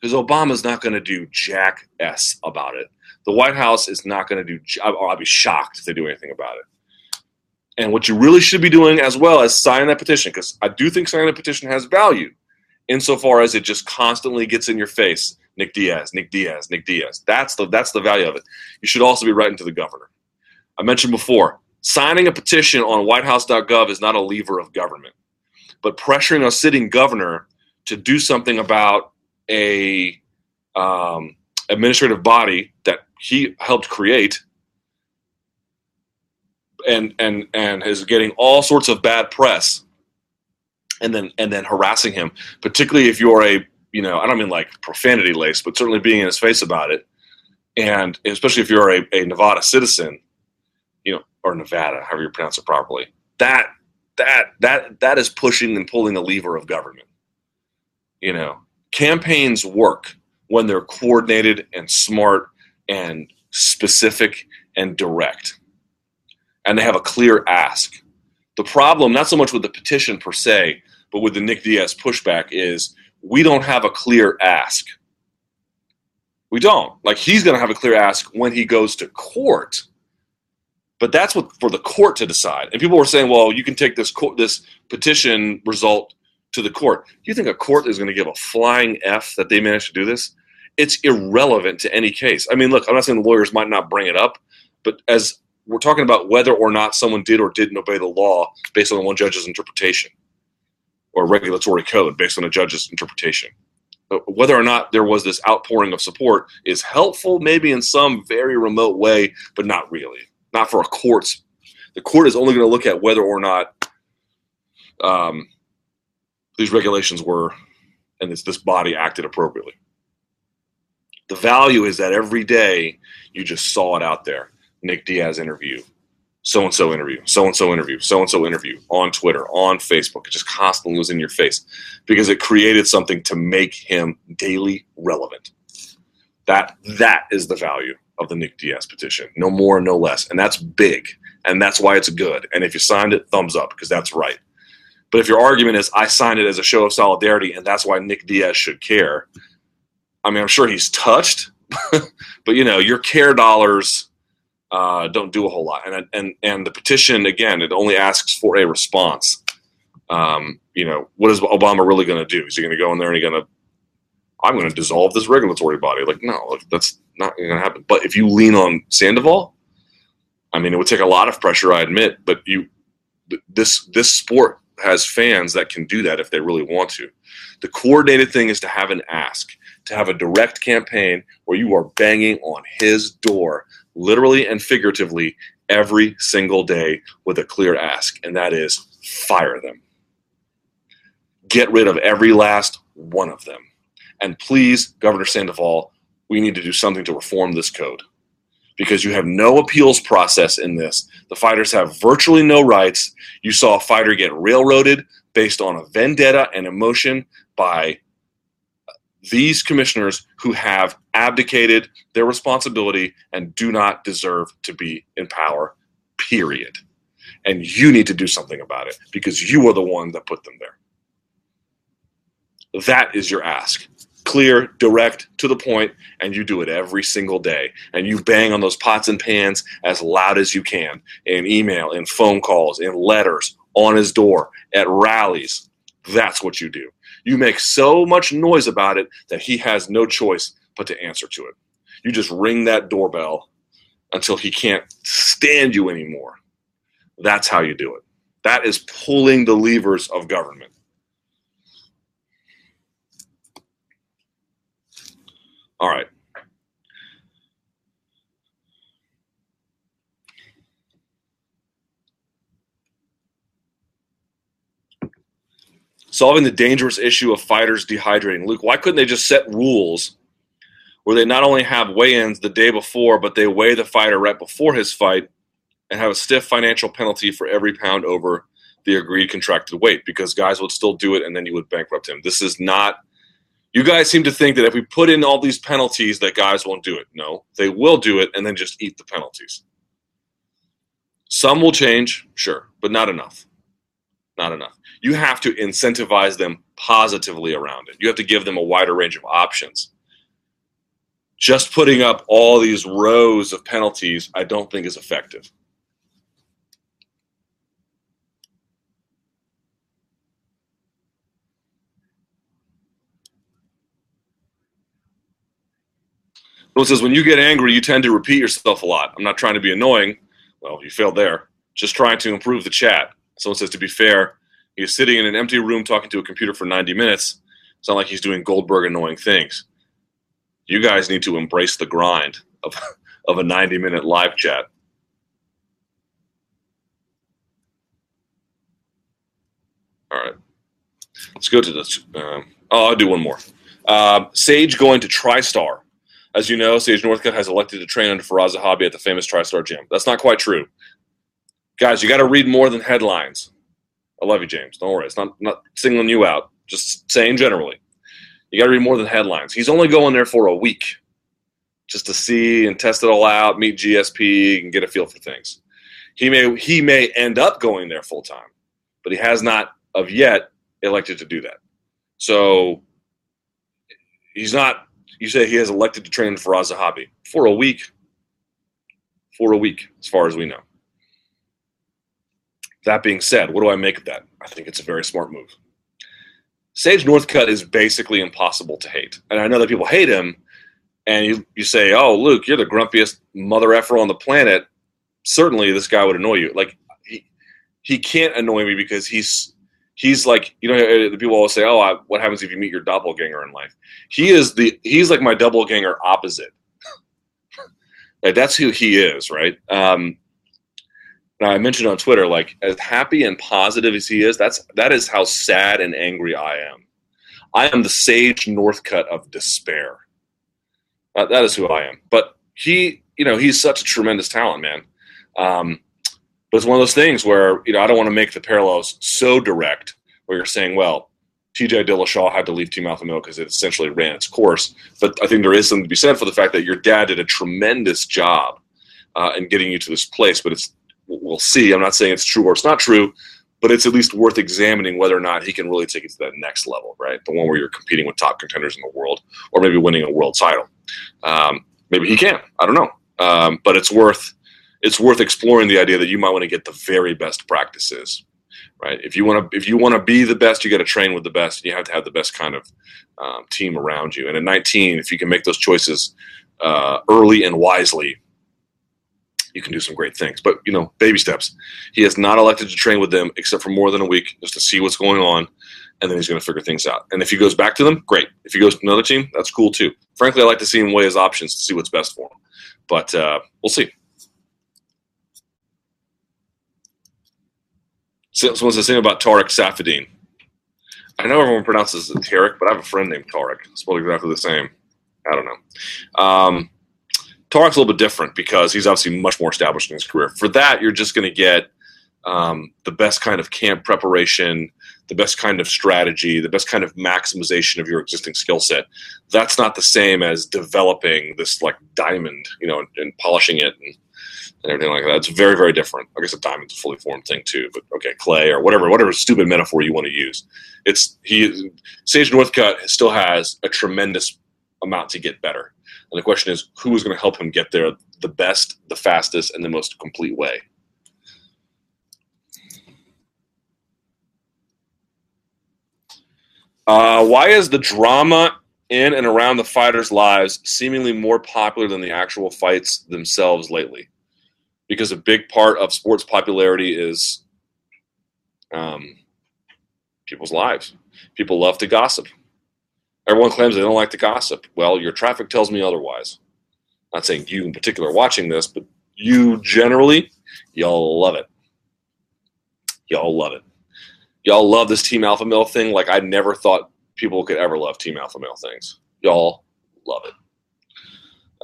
Because Obama's not going to do jack S about it. The White House is not going to do, I'll be shocked if they do anything about it. And what you really should be doing as well as signing that petition, because I do think signing a petition has value insofar as it just constantly gets in your face. Nick Diaz, Nick Diaz, Nick Diaz. That's the that's the value of it. You should also be writing to the governor. I mentioned before, signing a petition on whitehouse.gov is not a lever of government, but pressuring a sitting governor to do something about a um, administrative body that he helped create and and and is getting all sorts of bad press and then and then harassing him particularly if you're a you know i don't mean like profanity laced but certainly being in his face about it and especially if you're a, a nevada citizen you know, or Nevada, however you pronounce it properly. That that that that is pushing and pulling a lever of government. You know, campaigns work when they're coordinated and smart and specific and direct. And they have a clear ask. The problem, not so much with the petition per se, but with the Nick Diaz pushback, is we don't have a clear ask. We don't. Like he's going to have a clear ask when he goes to court but that's what for the court to decide. And people were saying, well, you can take this court, this petition result to the court. Do you think a court is going to give a flying F that they managed to do this? It's irrelevant to any case. I mean, look, I'm not saying the lawyers might not bring it up, but as we're talking about whether or not someone did or didn't obey the law based on one judge's interpretation or regulatory code based on a judge's interpretation. Whether or not there was this outpouring of support is helpful, maybe in some very remote way, but not really not for a court's. The court is only going to look at whether or not um, these regulations were and this, this body acted appropriately. The value is that every day you just saw it out there. Nick Diaz interview, so and so interview, so and so interview, so and so interview on Twitter, on Facebook. It just constantly was in your face because it created something to make him daily relevant. That that is the value of the Nick Diaz petition. No more, no less. And that's big. And that's why it's good. And if you signed it, thumbs up, because that's right. But if your argument is, I signed it as a show of solidarity, and that's why Nick Diaz should care, I mean, I'm sure he's touched, but you know, your care dollars uh, don't do a whole lot. And, and, and the petition, again, it only asks for a response. Um, you know, what is Obama really going to do? Is he going to go in there and he's going to I'm going to dissolve this regulatory body. Like, no, that's not going to happen. But if you lean on Sandoval, I mean, it would take a lot of pressure, I admit, but you, this this sport has fans that can do that if they really want to. The coordinated thing is to have an ask, to have a direct campaign where you are banging on his door, literally and figuratively, every single day with a clear ask, and that is fire them. Get rid of every last one of them. And please, Governor Sandoval, we need to do something to reform this code because you have no appeals process in this. The fighters have virtually no rights. You saw a fighter get railroaded based on a vendetta and emotion by these commissioners who have abdicated their responsibility and do not deserve to be in power, period. And you need to do something about it because you are the one that put them there. That is your ask. Clear, direct, to the point, and you do it every single day. And you bang on those pots and pans as loud as you can in email, in phone calls, in letters, on his door, at rallies. That's what you do. You make so much noise about it that he has no choice but to answer to it. You just ring that doorbell until he can't stand you anymore. That's how you do it. That is pulling the levers of government. All right. Solving the dangerous issue of fighters dehydrating. Luke, why couldn't they just set rules where they not only have weigh ins the day before, but they weigh the fighter right before his fight and have a stiff financial penalty for every pound over the agreed contracted weight because guys would still do it and then you would bankrupt him. This is not you guys seem to think that if we put in all these penalties that guys won't do it. No, they will do it and then just eat the penalties. Some will change, sure, but not enough. Not enough. You have to incentivize them positively around it. You have to give them a wider range of options. Just putting up all these rows of penalties, I don't think is effective. Bill says, when you get angry, you tend to repeat yourself a lot. I'm not trying to be annoying. Well, you failed there. Just trying to improve the chat. Someone says, to be fair, he's sitting in an empty room talking to a computer for 90 minutes. It's not like he's doing Goldberg annoying things. You guys need to embrace the grind of, of a 90 minute live chat. All right. Let's go to this. Um, oh, I'll do one more. Uh, Sage going to TriStar. As you know, Sage Northcutt has elected to train under Firas Zahabi at the famous TriStar gym. That's not quite true. Guys, you got to read more than headlines. I love you, James. Don't worry. It's not, not singling you out. Just saying generally. You got to read more than headlines. He's only going there for a week just to see and test it all out, meet GSP, and get a feel for things. He may he may end up going there full time, but he has not of yet elected to do that. So he's not you say he has elected to train Firas Zahabi for a week. For a week, as far as we know. That being said, what do I make of that? I think it's a very smart move. Sage Northcutt is basically impossible to hate. And I know that people hate him, and you, you say, oh, Luke, you're the grumpiest mother effer on the planet. Certainly, this guy would annoy you. Like, he, he can't annoy me because he's he's like you know the people always say oh I, what happens if you meet your doppelganger in life he is the he's like my doppelganger opposite like that's who he is right um i mentioned on twitter like as happy and positive as he is that's that is how sad and angry i am i am the sage northcutt of despair uh, that is who i am but he you know he's such a tremendous talent man um but it's one of those things where you know I don't want to make the parallels so direct, where you're saying, well, TJ Dillashaw had to leave Team Alpha Male because it essentially ran its course. But I think there is something to be said for the fact that your dad did a tremendous job uh, in getting you to this place. But it's we'll see. I'm not saying it's true or it's not true, but it's at least worth examining whether or not he can really take it to that next level, right? The one where you're competing with top contenders in the world, or maybe winning a world title. Um, maybe he can. I don't know. Um, but it's worth it's worth exploring the idea that you might want to get the very best practices right if you want to if you want to be the best you got to train with the best and you have to have the best kind of um, team around you and at 19 if you can make those choices uh, early and wisely you can do some great things but you know baby steps he has not elected to train with them except for more than a week just to see what's going on and then he's going to figure things out and if he goes back to them great if he goes to another team that's cool too frankly i like to see him weigh his options to see what's best for him but uh, we'll see so Someone says something about Tarek Saffiedine. I know everyone pronounces it Tarek, but I have a friend named Tarek. It's spelled exactly the same. I don't know. Um, Tarek's a little bit different because he's obviously much more established in his career. For that, you're just going to get um, the best kind of camp preparation, the best kind of strategy, the best kind of maximization of your existing skill set. That's not the same as developing this like diamond, you know, and, and polishing it and, and, everything like that. It's very, very different. I guess a diamond's a fully formed thing too, but okay, clay or whatever, whatever stupid metaphor you want to use. It's he Sage Northcutt still has a tremendous amount to get better. And the question is, who is going to help him get there the best, the fastest, and the most complete way? Uh, why is the drama in and around the fighters' lives seemingly more popular than the actual fights themselves lately? Because a big part of sports popularity is um, people's lives. People love to gossip. Everyone claims they don't like to gossip. Well, your traffic tells me otherwise. Not saying you in particular watching this, but you generally, y'all love it. Y'all love it. Y'all love this team alpha male thing like i never thought people could ever love team alpha male things. Y'all love it.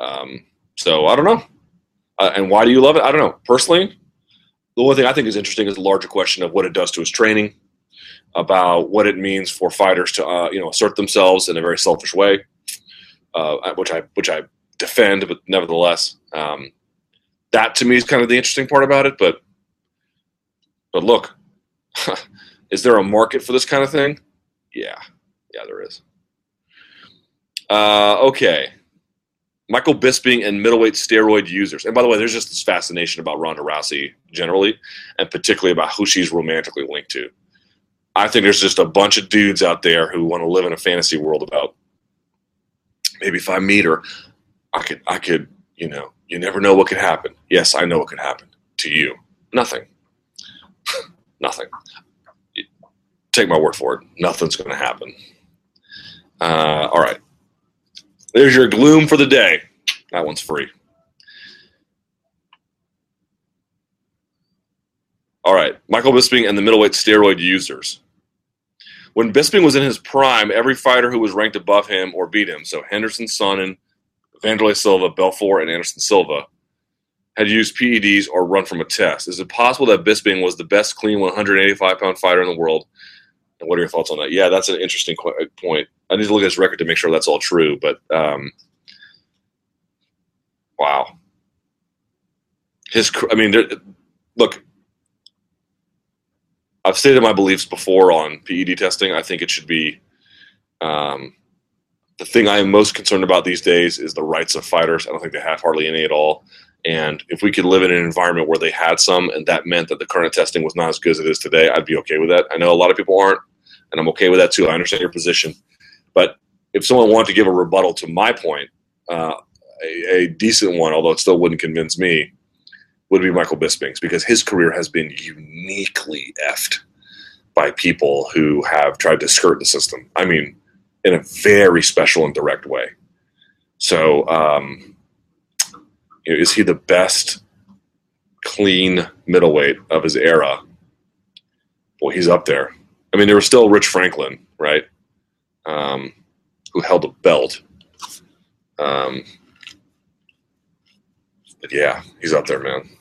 Um, so i don't know. Uh, and why do you love it? I don't know. Personally the only thing i think is interesting is the larger question of what it does to his training about what it means for fighters to uh, you know assert themselves in a very selfish way uh, which i which i defend but nevertheless um, that to me is kind of the interesting part about it but but look Is there a market for this kind of thing? Yeah, yeah, there is. Uh, okay. Michael Bisping and middleweight steroid users. And by the way, there's just this fascination about Ronda Rousey generally, and particularly about who she's romantically linked to. I think there's just a bunch of dudes out there who want to live in a fantasy world about maybe if I meet her, I could, I could, you know, you never know what could happen. Yes, I know what could happen to you. Nothing. Nothing take my word for it. Nothing's going to happen. Uh, all right. There's your gloom for the day. That one's free. All right. Michael Bisping and the middleweight steroid users. When Bisping was in his prime, every fighter who was ranked above him or beat him, so Henderson, Sonnen, Wanderlei Silva, Belfort, and Anderson Silva, had used PEDs or run from a test. Is it possible that Bisping was the best clean 185 pound fighter in the world and what are your thoughts on that? Yeah, that's an interesting qu- uh, point. I need to look at his record to make sure that's all true. But um, wow, his. I mean, there, look, I've stated my beliefs before on PED testing. I think it should be. Um, the thing I am most concerned about these days is the rights of fighters. I don't think they have hardly any at all. And if we could live in an environment where they had some, and that meant that the current testing was not as good as it is today, I'd be okay with that. I know a lot of people aren't, and I'm okay with that too. I understand your position, but if someone wanted to give a rebuttal to my point, uh, a, a, decent one, although it still wouldn't convince me, would be Michael Bisping's because his career has been uniquely effed by people who have tried to skirt the system. I mean, in a very special and direct way. So, um, you know, is he the best clean middleweight of his era? Well, he's up there. I mean, there was still Rich Franklin, right? Um, who held a belt. Um, but yeah, he's up there, man.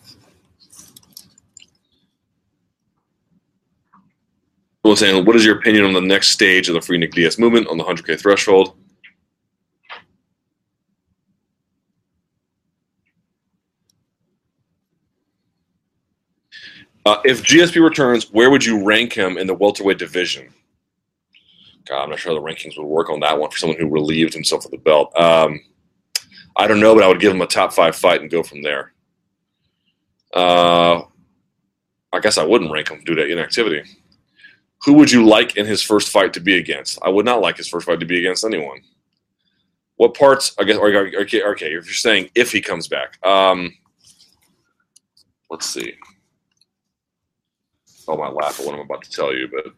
Well, saying, what is your opinion on the next stage of the Free Nick Diaz movement on the 100K threshold? Uh, if GSP returns, where would you rank him in the welterweight division? God, I'm not sure the rankings would work on that one for someone who relieved himself of the belt. Um, I don't know, but I would give him a top five fight and go from there. Uh, I guess I wouldn't rank him due to inactivity. Who would you like in his first fight to be against? I would not like his first fight to be against anyone. What parts? I guess. Okay, okay. If you're saying if he comes back, um, let's see. Oh, my laugh at what I'm about to tell you, but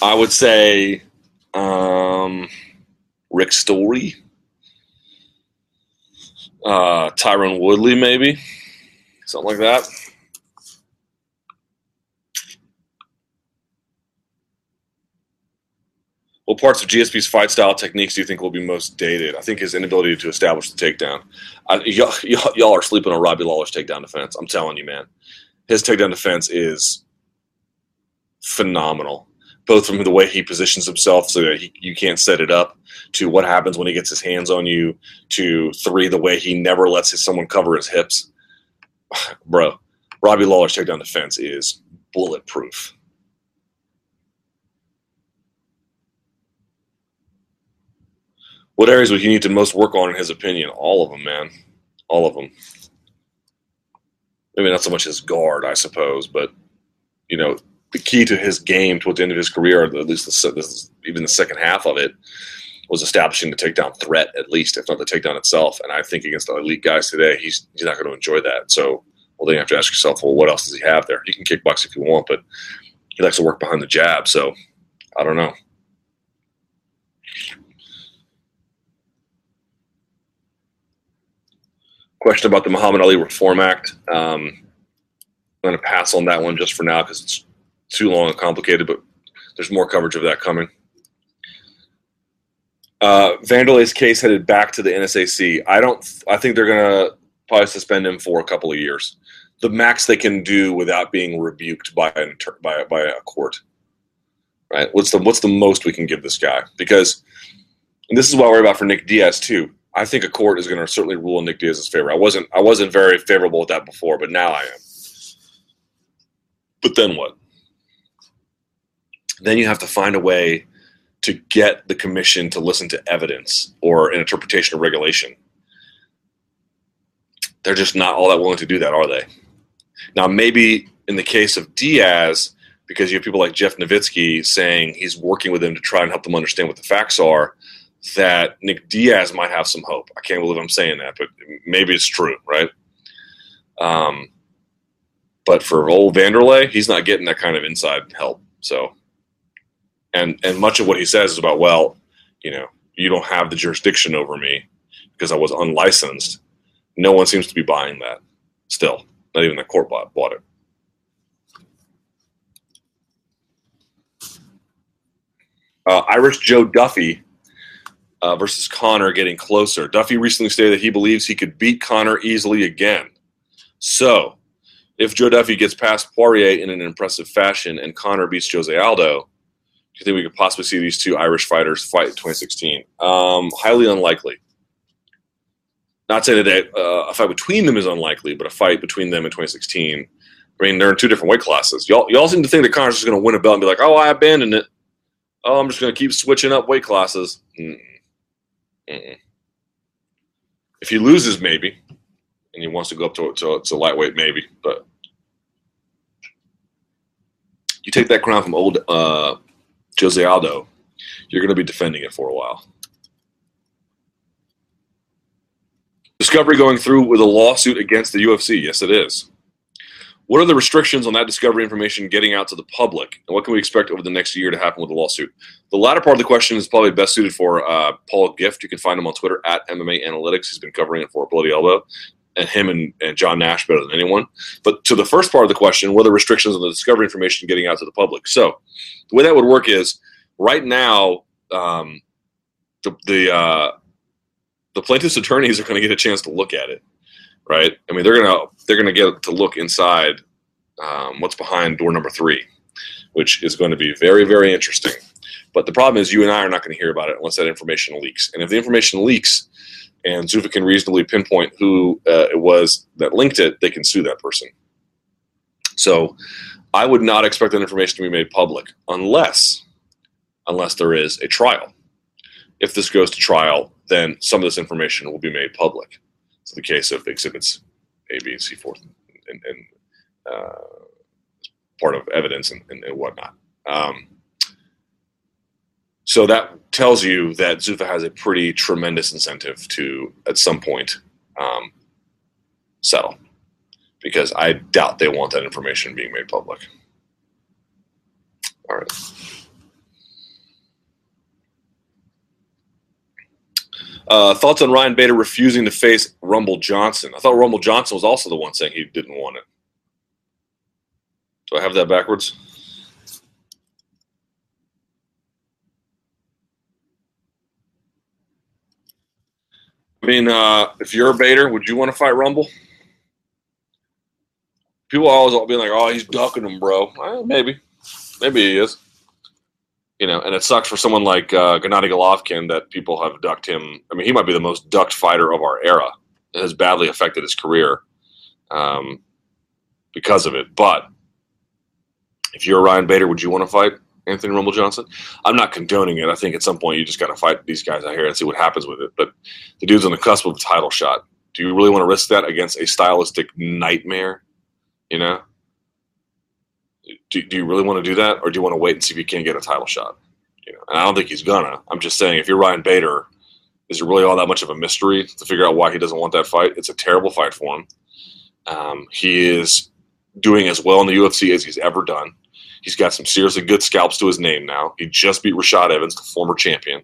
I would say um, Rick Story, uh, Tyron Woodley, maybe something like that. What parts of GSP's fight style techniques do you think will be most dated? I think his inability to establish the takedown. I, y'all, y'all, y'all are sleeping on Robbie Lawler's takedown defense. I'm telling you, man. His takedown defense is phenomenal, both from the way he positions himself so that he, you can't set it up, to what happens when he gets his hands on you, to three, the way he never lets his, someone cover his hips. Bro, Robbie Lawler's takedown defense is bulletproof. What areas would he need to most work on, in his opinion? All of them, man. All of them. Maybe not so much his guard, I suppose, but you know, the key to his game towards the end of his career, or at least the, even the second half of it, was establishing the takedown threat, at least, if not the takedown itself. And I think against the elite guys today, he's he's not going to enjoy that. So, well, then you have to ask yourself, well, what else does he have there? He can kickbox if you want, but he likes to work behind the jab. So, I don't know. question about the Muhammad Ali Reform Act. Um, I'm going to pass on that one just for now because it's too long and complicated, but there's more coverage of that coming. Uh, Wanderlei's case headed back to the NSAC. I don't. I think they're going to probably suspend him for a couple of years. The max they can do without being rebuked by an by by a court. Right? What's the what's the most we can give this guy? Because and this is what I worry about for Nick Diaz too. I think a court is going to certainly rule in Nick Diaz's favor. I wasn't I wasn't very favorable with that before, but now I am. But then what? Then you have to find a way to get the commission to listen to evidence or an interpretation of regulation. They're just not all that willing to do that, are they? Now, maybe in the case of Diaz, because you have people like Jeff Novitzky saying he's working with them to try and help them understand what the facts are, that Nick Diaz might have some hope. I can't believe I'm saying that, but maybe it's true, right? Um, but for old Wanderlei, he's not getting that kind of inside help. So, and and much of what he says is about, well, you know, you don't have the jurisdiction over me because I was unlicensed. No one seems to be buying that. Still, not even the court bought, bought it. Uh, Irish Joe Duffy uh, versus Conor getting closer. Duffy recently stated that he believes he could beat Conor easily again. So, if Joe Duffy gets past Poirier in an impressive fashion and Conor beats Jose Aldo, do you think we could possibly see these two Irish fighters fight in 2016? Um, highly unlikely. Not saying that uh, a fight between them is unlikely, but a fight between them in 2016. I mean, they're in two different weight classes. Y'all, y'all seem to think that Conor's just going to win a belt and be like, "Oh, I abandoned it. Oh, I'm just going to keep switching up weight classes." Mm-mm. Mm-mm. If he loses, maybe, and he wants to go up to, to, to lightweight, maybe. But you take that crown from old uh, Jose Aldo, you're going to be defending it for a while. Discovery going through with a lawsuit against the UFC. Yes, it is. What are the restrictions on that discovery information getting out to the public, and what can we expect over the next year to happen with the lawsuit? The latter part of the question is probably best suited for uh, Paul Gift. You can find him on Twitter at MMA Analytics. He's been covering it for Bloody Elbow, and him and, and John Nash better than anyone. But to the first part of the question, are the restrictions on the discovery information getting out to the public? So the way that would work is right now, um, the the, uh, the plaintiff's attorneys are going to get a chance to look at it right? I mean, they're gonna they're gonna get to look inside um, what's behind door number three, which is going to be very very interesting. But the problem is, you and I are not going to hear about it unless that information leaks. And if the information leaks, and Zuffa can reasonably pinpoint who uh, it was that linked it, they can sue that person. So, I would not expect that information to be made public unless unless there is a trial. If this goes to trial, then some of this information will be made public So the case of exhibits A, B, and C forth and, and uh, part of evidence and, and, and whatnot. Um, so that tells you that Zuffa has a pretty tremendous incentive to, at some point, um, settle, because I doubt they want that information being made public. All right. Uh, thoughts on Ryan Bader refusing to face Rumble Johnson? I thought Rumble Johnson was also the one saying he didn't want it. Do I have that backwards? Mean, uh, if you're a Bader, would you want to fight Rumble? People always being like, "Oh, he's ducking him, bro." Well, maybe, maybe he is. You know, and it sucks for someone like uh, Gennady Golovkin that people have ducked him. I mean, he might be the most ducked fighter of our era. It has badly affected his career um, because of it. But if you're a Ryan Bader, would you want to fight Anthony Rumble Johnson? I'm not condoning it. I think at some point you just got to fight these guys out here and see what happens with it. But the dude's on the cusp of a title shot. Do you really want to risk that against a stylistic nightmare? You know, do, do you really want to do that, or do you want to wait and see if you can't get a title shot? You know, and I don't think he's gonna. I'm just saying, if you're Ryan Bader, is it really all that much of a mystery to figure out why he doesn't want that fight? It's a terrible fight for him. Um, he is doing as well in the UFC as he's ever done. He's got some seriously good scalps to his name now. He just beat Rashad Evans, the former champion.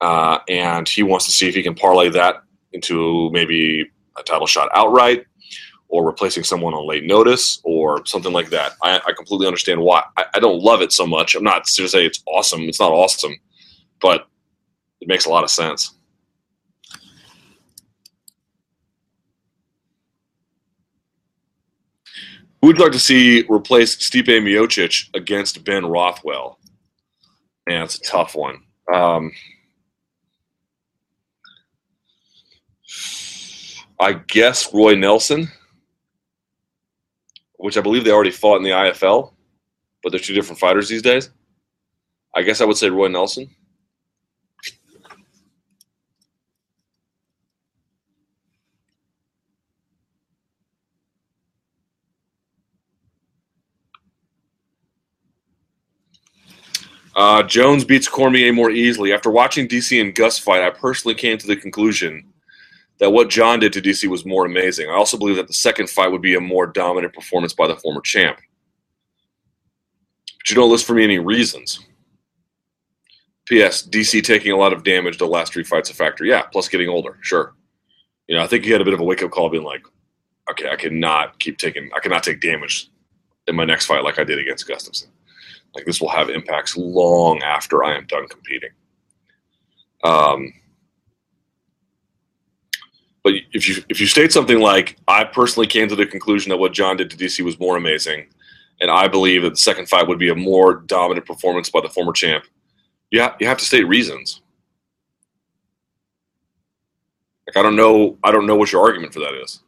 Uh, and he wants to see if he can parlay that into maybe a title shot outright or replacing someone on late notice or something like that. I, I completely understand why. I, I, don't love it so much. I'm not to say it's awesome. It's not awesome, but it makes a lot of sense. Who would you like to see replace Stipe Miocic against Ben Rothwell? Man, it's a tough one. Um, I guess Roy Nelson, which I believe they already fought in the IFL, but they're two different fighters these days. I guess I would say Roy Nelson. Uh, Jones beats Cormier more easily. After watching DC and Gus fight, I personally came to the conclusion that what Jon did to DC was more amazing. I also believe that the second fight would be a more dominant performance by the former champ. But you don't list for me any reasons. P.S. DC taking a lot of damage the last three fights a factor. Yeah, plus getting older. Sure. You know, I think he had a bit of a wake up call being like, okay, I cannot keep taking, I cannot take damage in my next fight like I did against Gustafsson. Like this will have impacts long after I am done competing. Um, but if you if you state something like I personally came to the conclusion that what Jon did to DC was more amazing, and I believe that the second fight would be a more dominant performance by the former champ, you ha- you have to state reasons. Like I don't know I don't know what your argument for that is.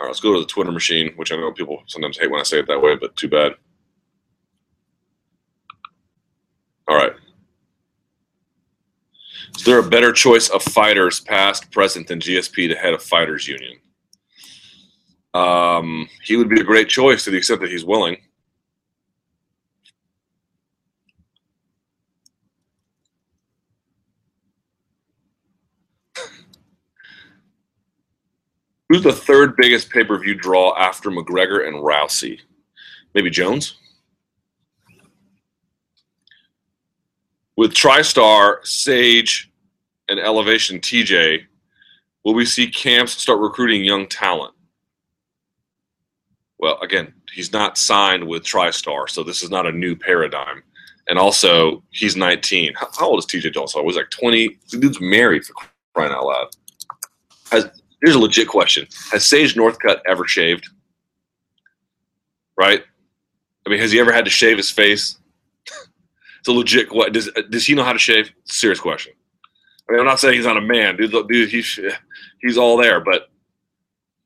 All right, let's go to the Twitter machine, which I know people sometimes hate when I say it that way, but too bad. All right. Is there a better choice of fighters, past, present, than GSP to head a fighters union? Um, he would be a great choice to the extent that he's willing. Who's the third biggest pay per view draw after McGregor and Rousey? Maybe Jones? With TriStar, Sage, and Elevation TJ, will we see camps start recruiting young talent? Well, again, he's not signed with TriStar, so this is not a new paradigm. And also, he's 19. How, how old is TJ Dillashaw? Was like 20. The dude's married for crying out loud. Has, here's a legit question: Has Sage Northcutt ever shaved? Right? I mean, has he ever had to shave his face? It's a legit. What does does he know how to shave? Serious question. I mean, I'm not saying he's not a man, dude. Dude, he's he's all there, but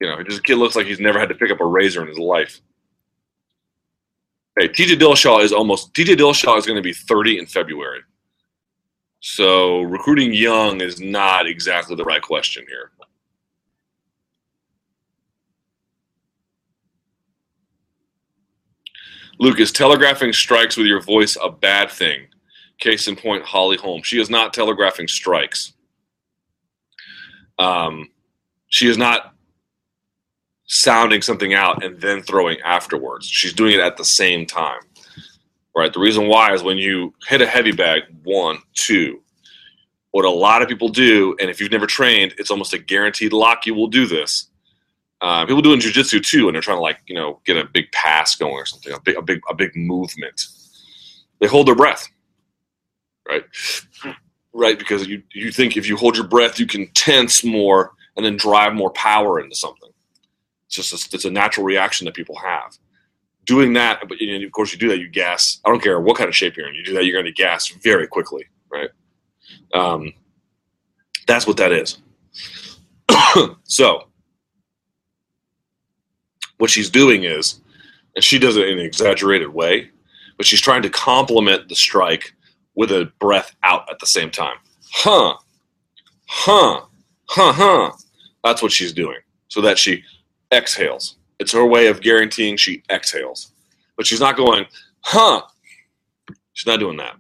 you know, this kid looks like he's never had to pick up a razor in his life. Hey, TJ Dillashaw is almost TJ Dillashaw is going to be 30 in February. So recruiting young is not exactly the right question here. Luke, is telegraphing strikes with your voice a bad thing? Case in point, Holly Holm. She is not telegraphing strikes. Um, she is not sounding something out and then throwing afterwards. She's doing it at the same time. Right. The reason why is when you hit a heavy bag, one, two. What a lot of people do, and if you've never trained, it's almost a guaranteed lock you will do this uh, people doing in jujitsu too, and they're trying to like you know get a big pass going or something, a big a big a big movement. They hold their breath, right? right? Because you you think if you hold your breath, you can tense more and then drive more power into something. It's just a, it's a natural reaction that people have. Doing that, but of course, you do that, you gas. I don't care what kind of shape you're in. You do that, you're going to gas very quickly, right? Um, that's what that is. so, what she's doing is, and she does it in an exaggerated way, but she's trying to complement the strike with a breath out at the same time. Huh, huh, huh, huh. That's what she's doing, so that she exhales. It's her way of guaranteeing she exhales. But she's not going, huh. She's not doing that.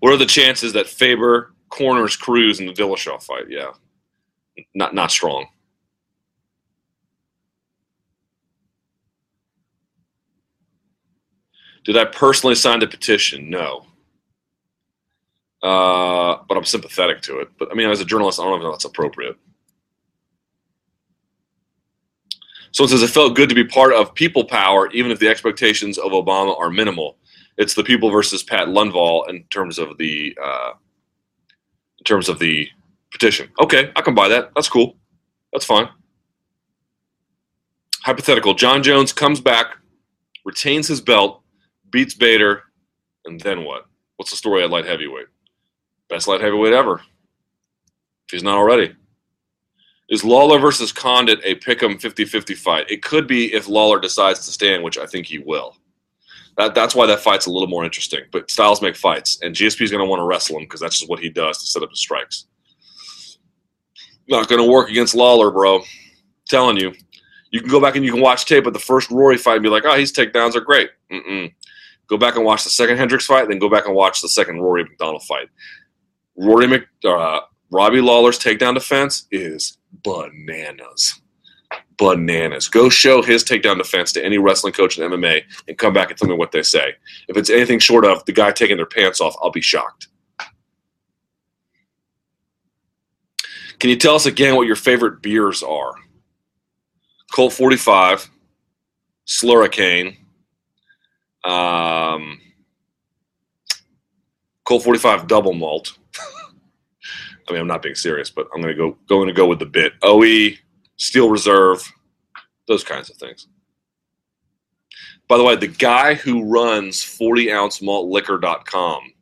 What are the chances that Faber corners Cruz in the Dillashaw fight? Yeah, not not strong. Did I personally sign the petition? No. Uh, but I'm sympathetic to it. But I mean, as a journalist, I don't know if that's appropriate. Someone says it felt good to be part of people power, even if the expectations of Obama are minimal. It's the people versus Pat Lundvall in terms of the uh, in terms of the petition. Okay, I can buy that. That's cool. That's fine. Hypothetical: Jon Jones comes back, retains his belt, beats Bader, and then what? What's the story at light heavyweight? Best light heavyweight ever. If he's not already. Is Lawler versus Condit a pick'em 50-50 fight? It could be if Lawler decides to stand, which I think he will. That, that's why that fight's a little more interesting. But styles make fights, and GSP is going to want to wrestle him because that's just what he does to set up his strikes. Not going to work against Lawler, bro. I'm telling you. You can go back and you can watch tape of the first Rory fight and be like, oh, his takedowns are great. Mm-mm. Go back and watch the second Hendricks fight, then go back and watch the second Rory MacDonald fight. Rory Mc, uh, Robbie Lawler's takedown defense is bananas. Bananas. Go show his takedown defense to any wrestling coach in MMA and come back and tell me what they say. If it's anything short of the guy taking their pants off, I'll be shocked. Can you tell us again what your favorite beers are? Colt 45, Slurricane, um, Colt 45 double malt. I mean, I'm not being serious, but I'm to go going to go with the bit. OE, Steel Reserve, those kinds of things. By the way, the guy who runs 40 ounce malt liquor.com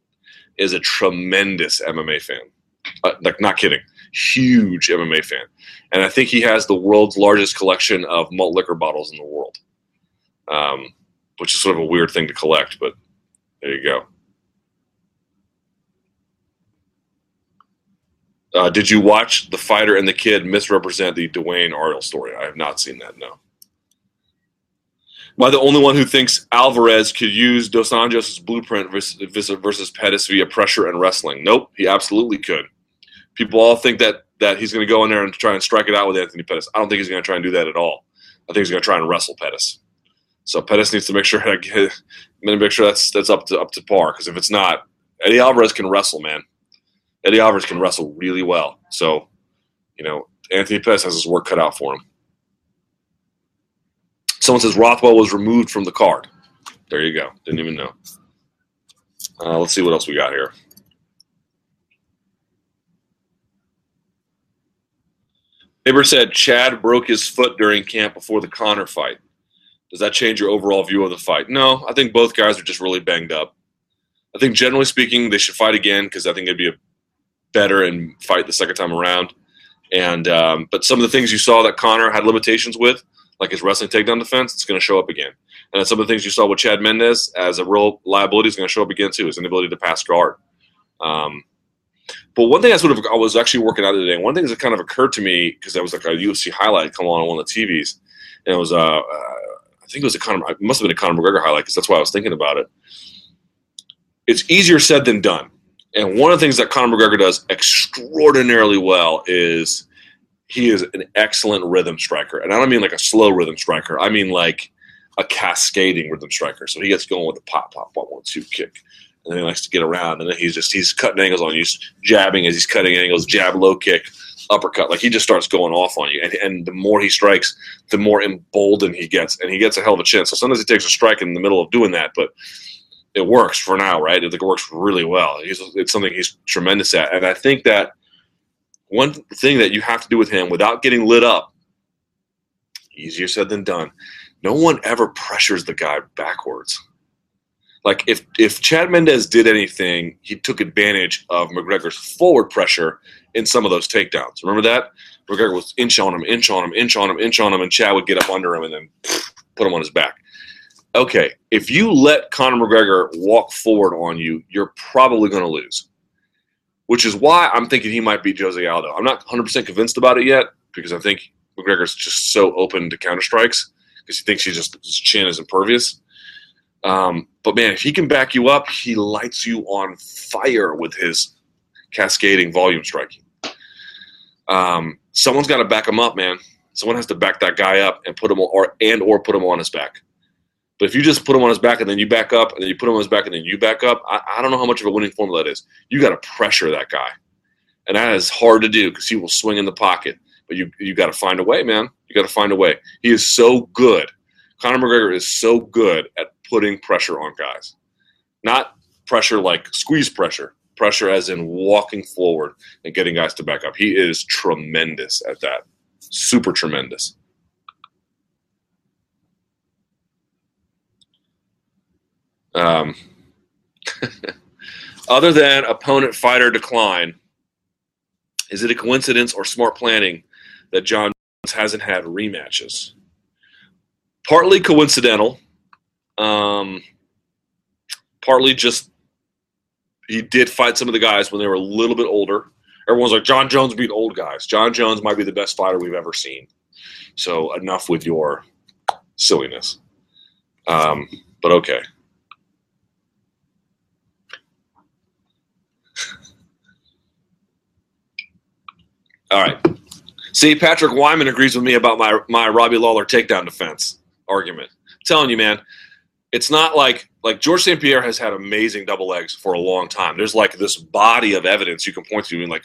is a tremendous MMA fan. Uh, like, not kidding. Huge MMA fan. And I think he has the world's largest collection of malt liquor bottles in the world, um, which is sort of a weird thing to collect, but there you go. Uh, did you watch the fighter and the kid misrepresent the Dwayne Ariel story? I have not seen that. No. Am I the only one who thinks Alvarez could use Dos Anjos' blueprint versus, versus Pettis via pressure and wrestling? Nope, he absolutely could. People all think that that he's going to go in there and try and strike it out with Anthony Pettis. I don't think he's going to try and do that at all. I think he's going to try and wrestle Pettis. So Pettis needs to make sure that make sure that's that's up to up to par. Because if it's not, Eddie Alvarez can wrestle, man. Eddie Alvarez can wrestle really well. So, you know, Anthony Pettis has his work cut out for him. Someone says Rothwell was removed from the card. There you go. Didn't even know. Uh, let's see what else we got here. Faber said Chad broke his foot during camp before the Conor fight. Does that change your overall view of the fight? No, I think both guys are just really banged up. I think generally speaking, they should fight again because I think it'd be a better and fight the second time around. And um, but some of the things you saw that Conor had limitations with, like his wrestling takedown defense, it's going to show up again. And some of the things you saw with Chad Mendes as a real liability is going to show up again too, his inability to pass guard. Um, but one thing I sort of I was actually working out today, and one thing that kind of occurred to me because that was like a UFC highlight come on on one of the TVs, and it was uh, uh I think it was a Conor, it must have been a Conor McGregor highlight because that's why I was thinking about it. It's easier said than done and one of the things that Conor McGregor does extraordinarily well is he is an excellent rhythm striker. And I don't mean like a slow rhythm striker. I mean like a cascading rhythm striker. So he gets going with the pop, pop, pop, one, two kick. And he likes to get around. And then he's just, he's cutting angles on you. Jabbing as he's cutting angles, jab, low kick, uppercut. Like he just starts going off on you. And, and the more he strikes, the more emboldened he gets. And he gets a hell of a chin. So sometimes he takes a strike in the middle of doing that. But it works for now, right? It, it works really well. He's, it's something he's tremendous at, and I think that one thing that you have to do with him without getting lit up, easier said than done. No one ever pressures the guy backwards. Like if if Chad Mendes did anything, he took advantage of McGregor's forward pressure in some of those takedowns. Remember that? McGregor was inch on him, inch on him, inch on him, inch on him, and Chad would get up under him and then put him on his back. Okay, if you let Conor McGregor walk forward on you, you're probably going to lose. Which is why I'm thinking he might beat Jose Aldo. I'm not 100% convinced about it yet because I think McGregor's just so open to counter strikes because he thinks just his chin is impervious. Um, but man, if he can back you up, he lights you on fire with his cascading volume striking. Um, someone's got to back him up, man. Someone has to back that guy up and put him or and or put him on his back. But if you just put him on his back and then you back up and then you put him on his back and then you back up, I, I don't know how much of a winning formula that is. You got to pressure that guy, and that is hard to do because he will swing in the pocket. But you you got to find a way, man. You got to find a way. He is so good. Conor McGregor is so good at putting pressure on guys, not pressure like squeeze pressure, pressure as in walking forward and getting guys to back up. He is tremendous at that. Super tremendous. Um, other than opponent fighter decline, is it a coincidence or smart planning that Jon Jones hasn't had rematches? Partly coincidental, um, partly just he did fight some of the guys when they were a little bit older. Everyone's like, Jon Jones beat old guys. Jon Jones might be the best fighter we've ever seen. So enough with your silliness. Um, but okay. All right. See, Patrick Wyman agrees with me about my my Robbie Lawler takedown defense argument. I'm telling you, man, it's not like like Georges St. Pierre has had amazing double legs for a long time. There's like this body of evidence you can point to I mean, like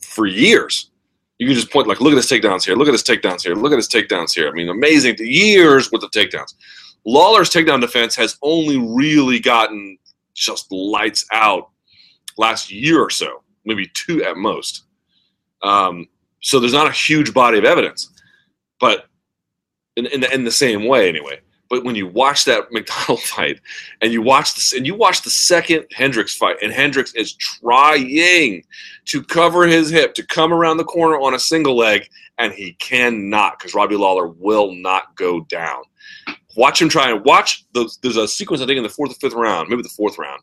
for years. You can just point like, look at his takedowns here, look at his takedowns here, look at his takedowns here. I mean, amazing years with the takedowns. Lawler's takedown defense has only really gotten just lights out last year or so, maybe two at most. Um, so there's not a huge body of evidence, but in, in, in the same way, anyway. But when you watch that MacDonald fight, and you watch this, and you watch the second Hendricks fight, and Hendricks is trying to cover his hip to come around the corner on a single leg, and he cannot because Robbie Lawler will not go down. Watch him try and watch. Those, there's a sequence I think in the fourth or fifth round, maybe the fourth round,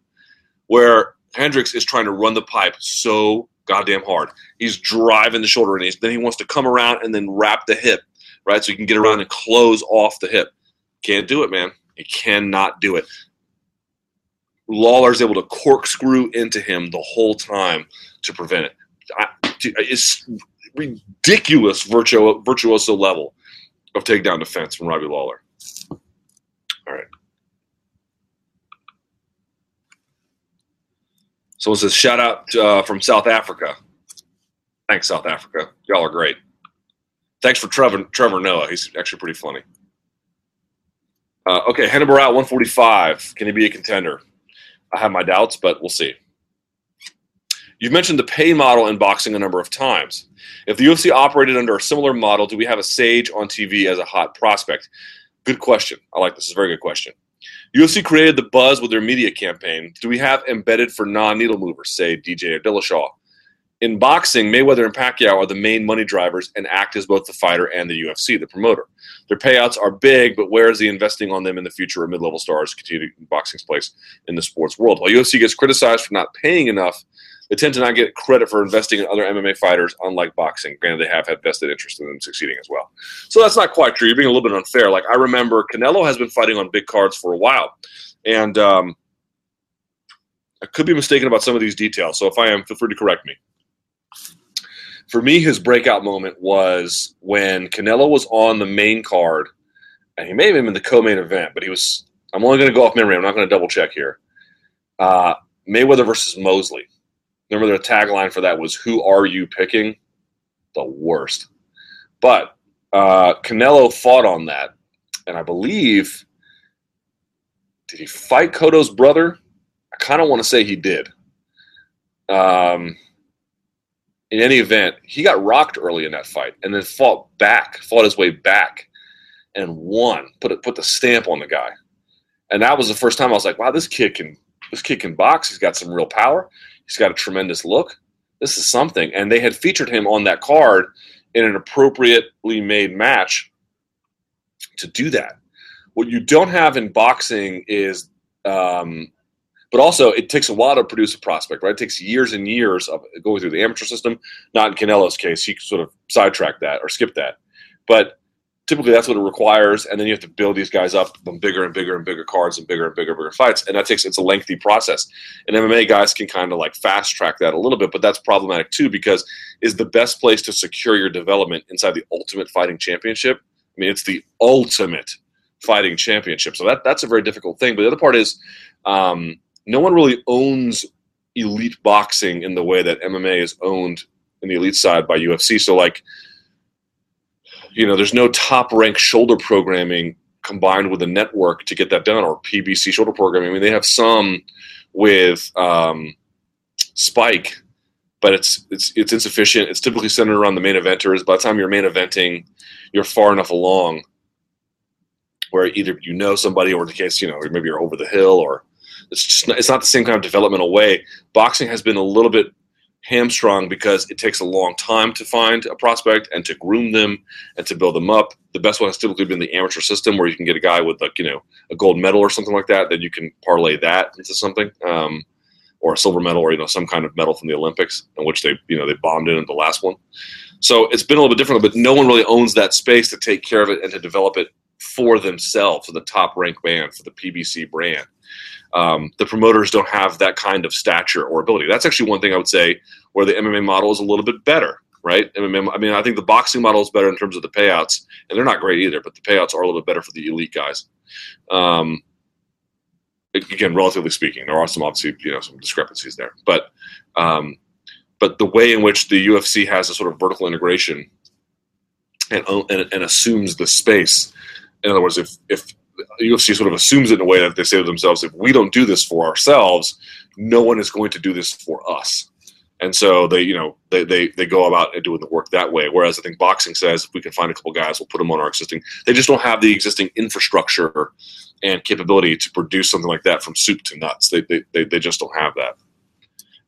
where Hendricks is trying to run the pipe so goddamn hard. He's driving the shoulder, and then he wants to come around and then wrap the hip, right? So he can get around and close off the hip. Can't do it, man. He cannot do it. Lawler's able to corkscrew into him the whole time to prevent it. I, it's ridiculous virtuo, virtuoso level of takedown defense from Robbie Lawler. All right. So Someone says, shout out uh, from South Africa. Thanks, South Africa. Y'all are great. Thanks for Trevor, Trevor Noah. He's actually pretty funny. Uh, okay, Renan Barão, 145. Can he be a contender? I have my doubts, but we'll see. You've mentioned the pay model in boxing a number of times. If the UFC operated under a similar model, do we have a Sage on TV as a hot prospect? Good question. I like this. It's a very good question. UFC created the buzz with their media campaign. Do we have embedded for non-needle movers, say DJ or Dillashaw? In boxing, Mayweather and Pacquiao are the main money drivers and act as both the fighter and the UFC, the promoter. Their payouts are big, but where is the investing on them in the future of mid-level stars continue boxing's place in the sports world? While UFC gets criticized for not paying enough, they tend to not get credit for investing in other MMA fighters, unlike boxing. Granted, they have had vested interest in them succeeding as well. So that's not quite true. You're being a little bit unfair. Like I remember, Canelo has been fighting on big cards for a while, and um, I could be mistaken about some of these details. So if I am, feel free to correct me for me, his breakout moment was when Canelo was on the main card, and he may have been in the co-main event, but he was. I'm only going to go off memory. I'm not going to double check here. Uh, Mayweather versus Mosley. Remember their tagline for that was "Who are you picking?" The worst. But uh, Canelo fought on that, and I believe did he fight Cotto's brother? I kind of want to say he did. Um, in any event, he got rocked early in that fight and then fought back, fought his way back, and won. Put put the stamp on the guy, and that was the first time I was like, "Wow, this kid can this kid can box. He's got some real power. He's got a tremendous look. This is something." And they had featured him on that card in an appropriately made match to do that. What you don't have in boxing is um, but also, it takes a while to produce a prospect, right? It takes years and years of going through the amateur system. Not in Canelo's case; he sort of sidetracked that or skipped that. But typically, that's what it requires, and then you have to build these guys up on bigger and bigger and bigger cards and bigger and bigger and bigger fights, and that takes it's a lengthy process. And MMA guys can kind of like fast track that a little bit, but that's problematic too because is the best place to secure your development inside the Ultimate Fighting Championship. I mean, it's the ultimate fighting championship, so that that's a very difficult thing. But the other part is. Um, no one really owns elite boxing in the way that MMA is owned in the elite side by UFC. So like, you know, there's no top rank shoulder programming combined with a network to get that done or PBC shoulder programming. I mean, they have some with um, Spike, but it's it's it's insufficient. It's typically centered around the main eventers. By the time you're main eventing, you're far enough along where either you know somebody or in the case, you know, maybe you're over the hill or it's just not, it's not the same kind of developmental way. Boxing has been a little bit hamstrung because it takes a long time to find a prospect and to groom them and to build them up. The best one has typically been the amateur system, where you can get a guy with like you know a gold medal or something like that. Then you can parlay that into something, um, or a silver medal, or you know some kind of medal from the Olympics, in which they you know they bombed in the last one. So it's been a little bit different, but no one really owns that space to take care of it and to develop it for themselves, for the top rank band, for the PBC brand um, the promoters don't have that kind of stature or ability. That's actually one thing I would say where the MMA model is a little bit better, right? MMA, I mean, I think the boxing model is better in terms of the payouts, and they're not great either, but the payouts are a little bit better for the elite guys. Um, again, relatively speaking, there are some obviously you know some discrepancies there, but um, but the way in which the UFC has a sort of vertical integration and, and, and assumes the space. In other words, if if UFC sort of assumes it in a way that they say to themselves, if we don't do this for ourselves, no one is going to do this for us. And so they, you know, they, they, they go about doing the work that way. Whereas I think boxing says if we can find a couple guys, we'll put them on our existing. They just don't have the existing infrastructure and capability to produce something like that from soup to nuts. They, they, they, they just don't have that.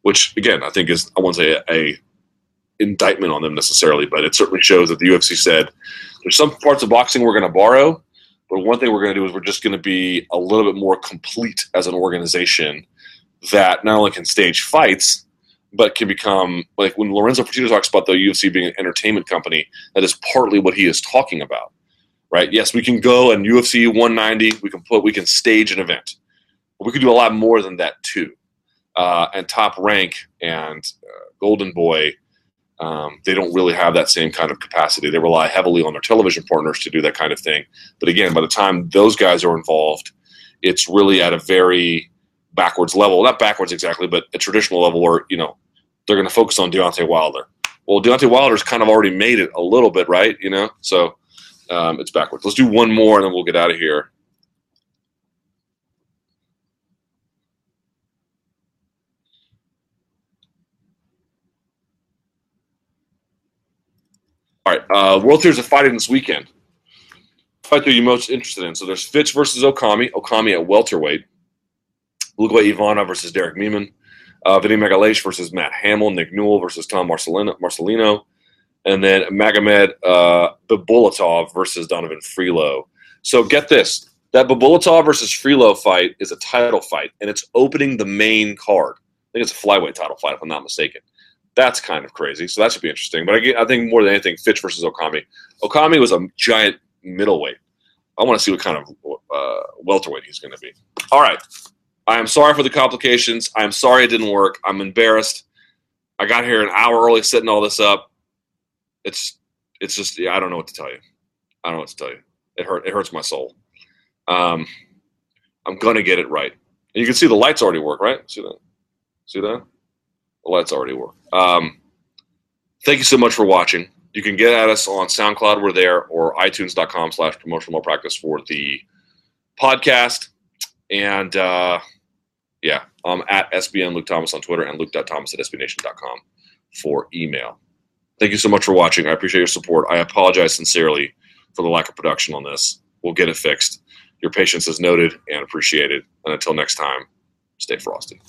Which again, I think is I won't say a, a indictment on them necessarily, but it certainly shows that the UFC said there's some parts of boxing we're going to borrow, but one thing we're going to do is we're just going to be a little bit more complete as an organization that not only can stage fights, but can become like when Lorenzo Fertitta talks about the UFC being an entertainment company, that is partly what he is talking about. Right? Yes, we can go and UFC 190, we can put, we can stage an event, but we could do a lot more than that too. Uh, and Top Rank and uh, Golden Boy um, they don't really have that same kind of capacity. They rely heavily on their television partners to do that kind of thing. But again, by the time those guys are involved, it's really at a very backwards level. Not backwards exactly, but a traditional level where, you know, they're going to focus on Deontay Wilder. Well, Deontay Wilder's kind of already made it a little bit, right? You know, so um, it's backwards. Let's do one more and then we'll get out of here. All right, uh, World Series of Fighting this weekend. Fight are you most interested in? So there's Fitch versus Okami. Okami at welterweight. Lugo Ivana versus Derek Mehmen. Uh, Vinny Magalhaes versus Matt Hamill. Nick Newell versus Tom Marcelino. Marcelino. And then Magomed uh, Bibulatov versus Donovan Frelow. So get this. That Bibulatov versus Frelow fight is a title fight, and it's opening the main card. I think it's a flyweight title fight, if I'm not mistaken. That's kind of crazy. So that should be interesting. But I, I think more than anything, Fitch versus Okami. Okami was a giant middleweight. I want to see what kind of uh, welterweight he's going to be. All right. I am sorry for the complications. I am sorry it didn't work. I'm embarrassed. I got here an hour early setting all this up. It's it's just yeah, I don't know what to tell you. I don't know what to tell you. It hurt. It hurts my soul. Um, I'm gonna get it right. And you can see the lights already work, right? See that? See that? The lights already work. Um, thank you so much for watching. You can get at us on SoundCloud, we're there, or iTunes.com slash promotional practice for the podcast. And uh, yeah, I'm at SBN Luke Thomas on Twitter and luke.thomas at sbnation.com for email. Thank you so much for watching. I appreciate your support. I apologize sincerely for the lack of production on this. We'll get it fixed. Your patience is noted and appreciated. And until next time, stay frosty.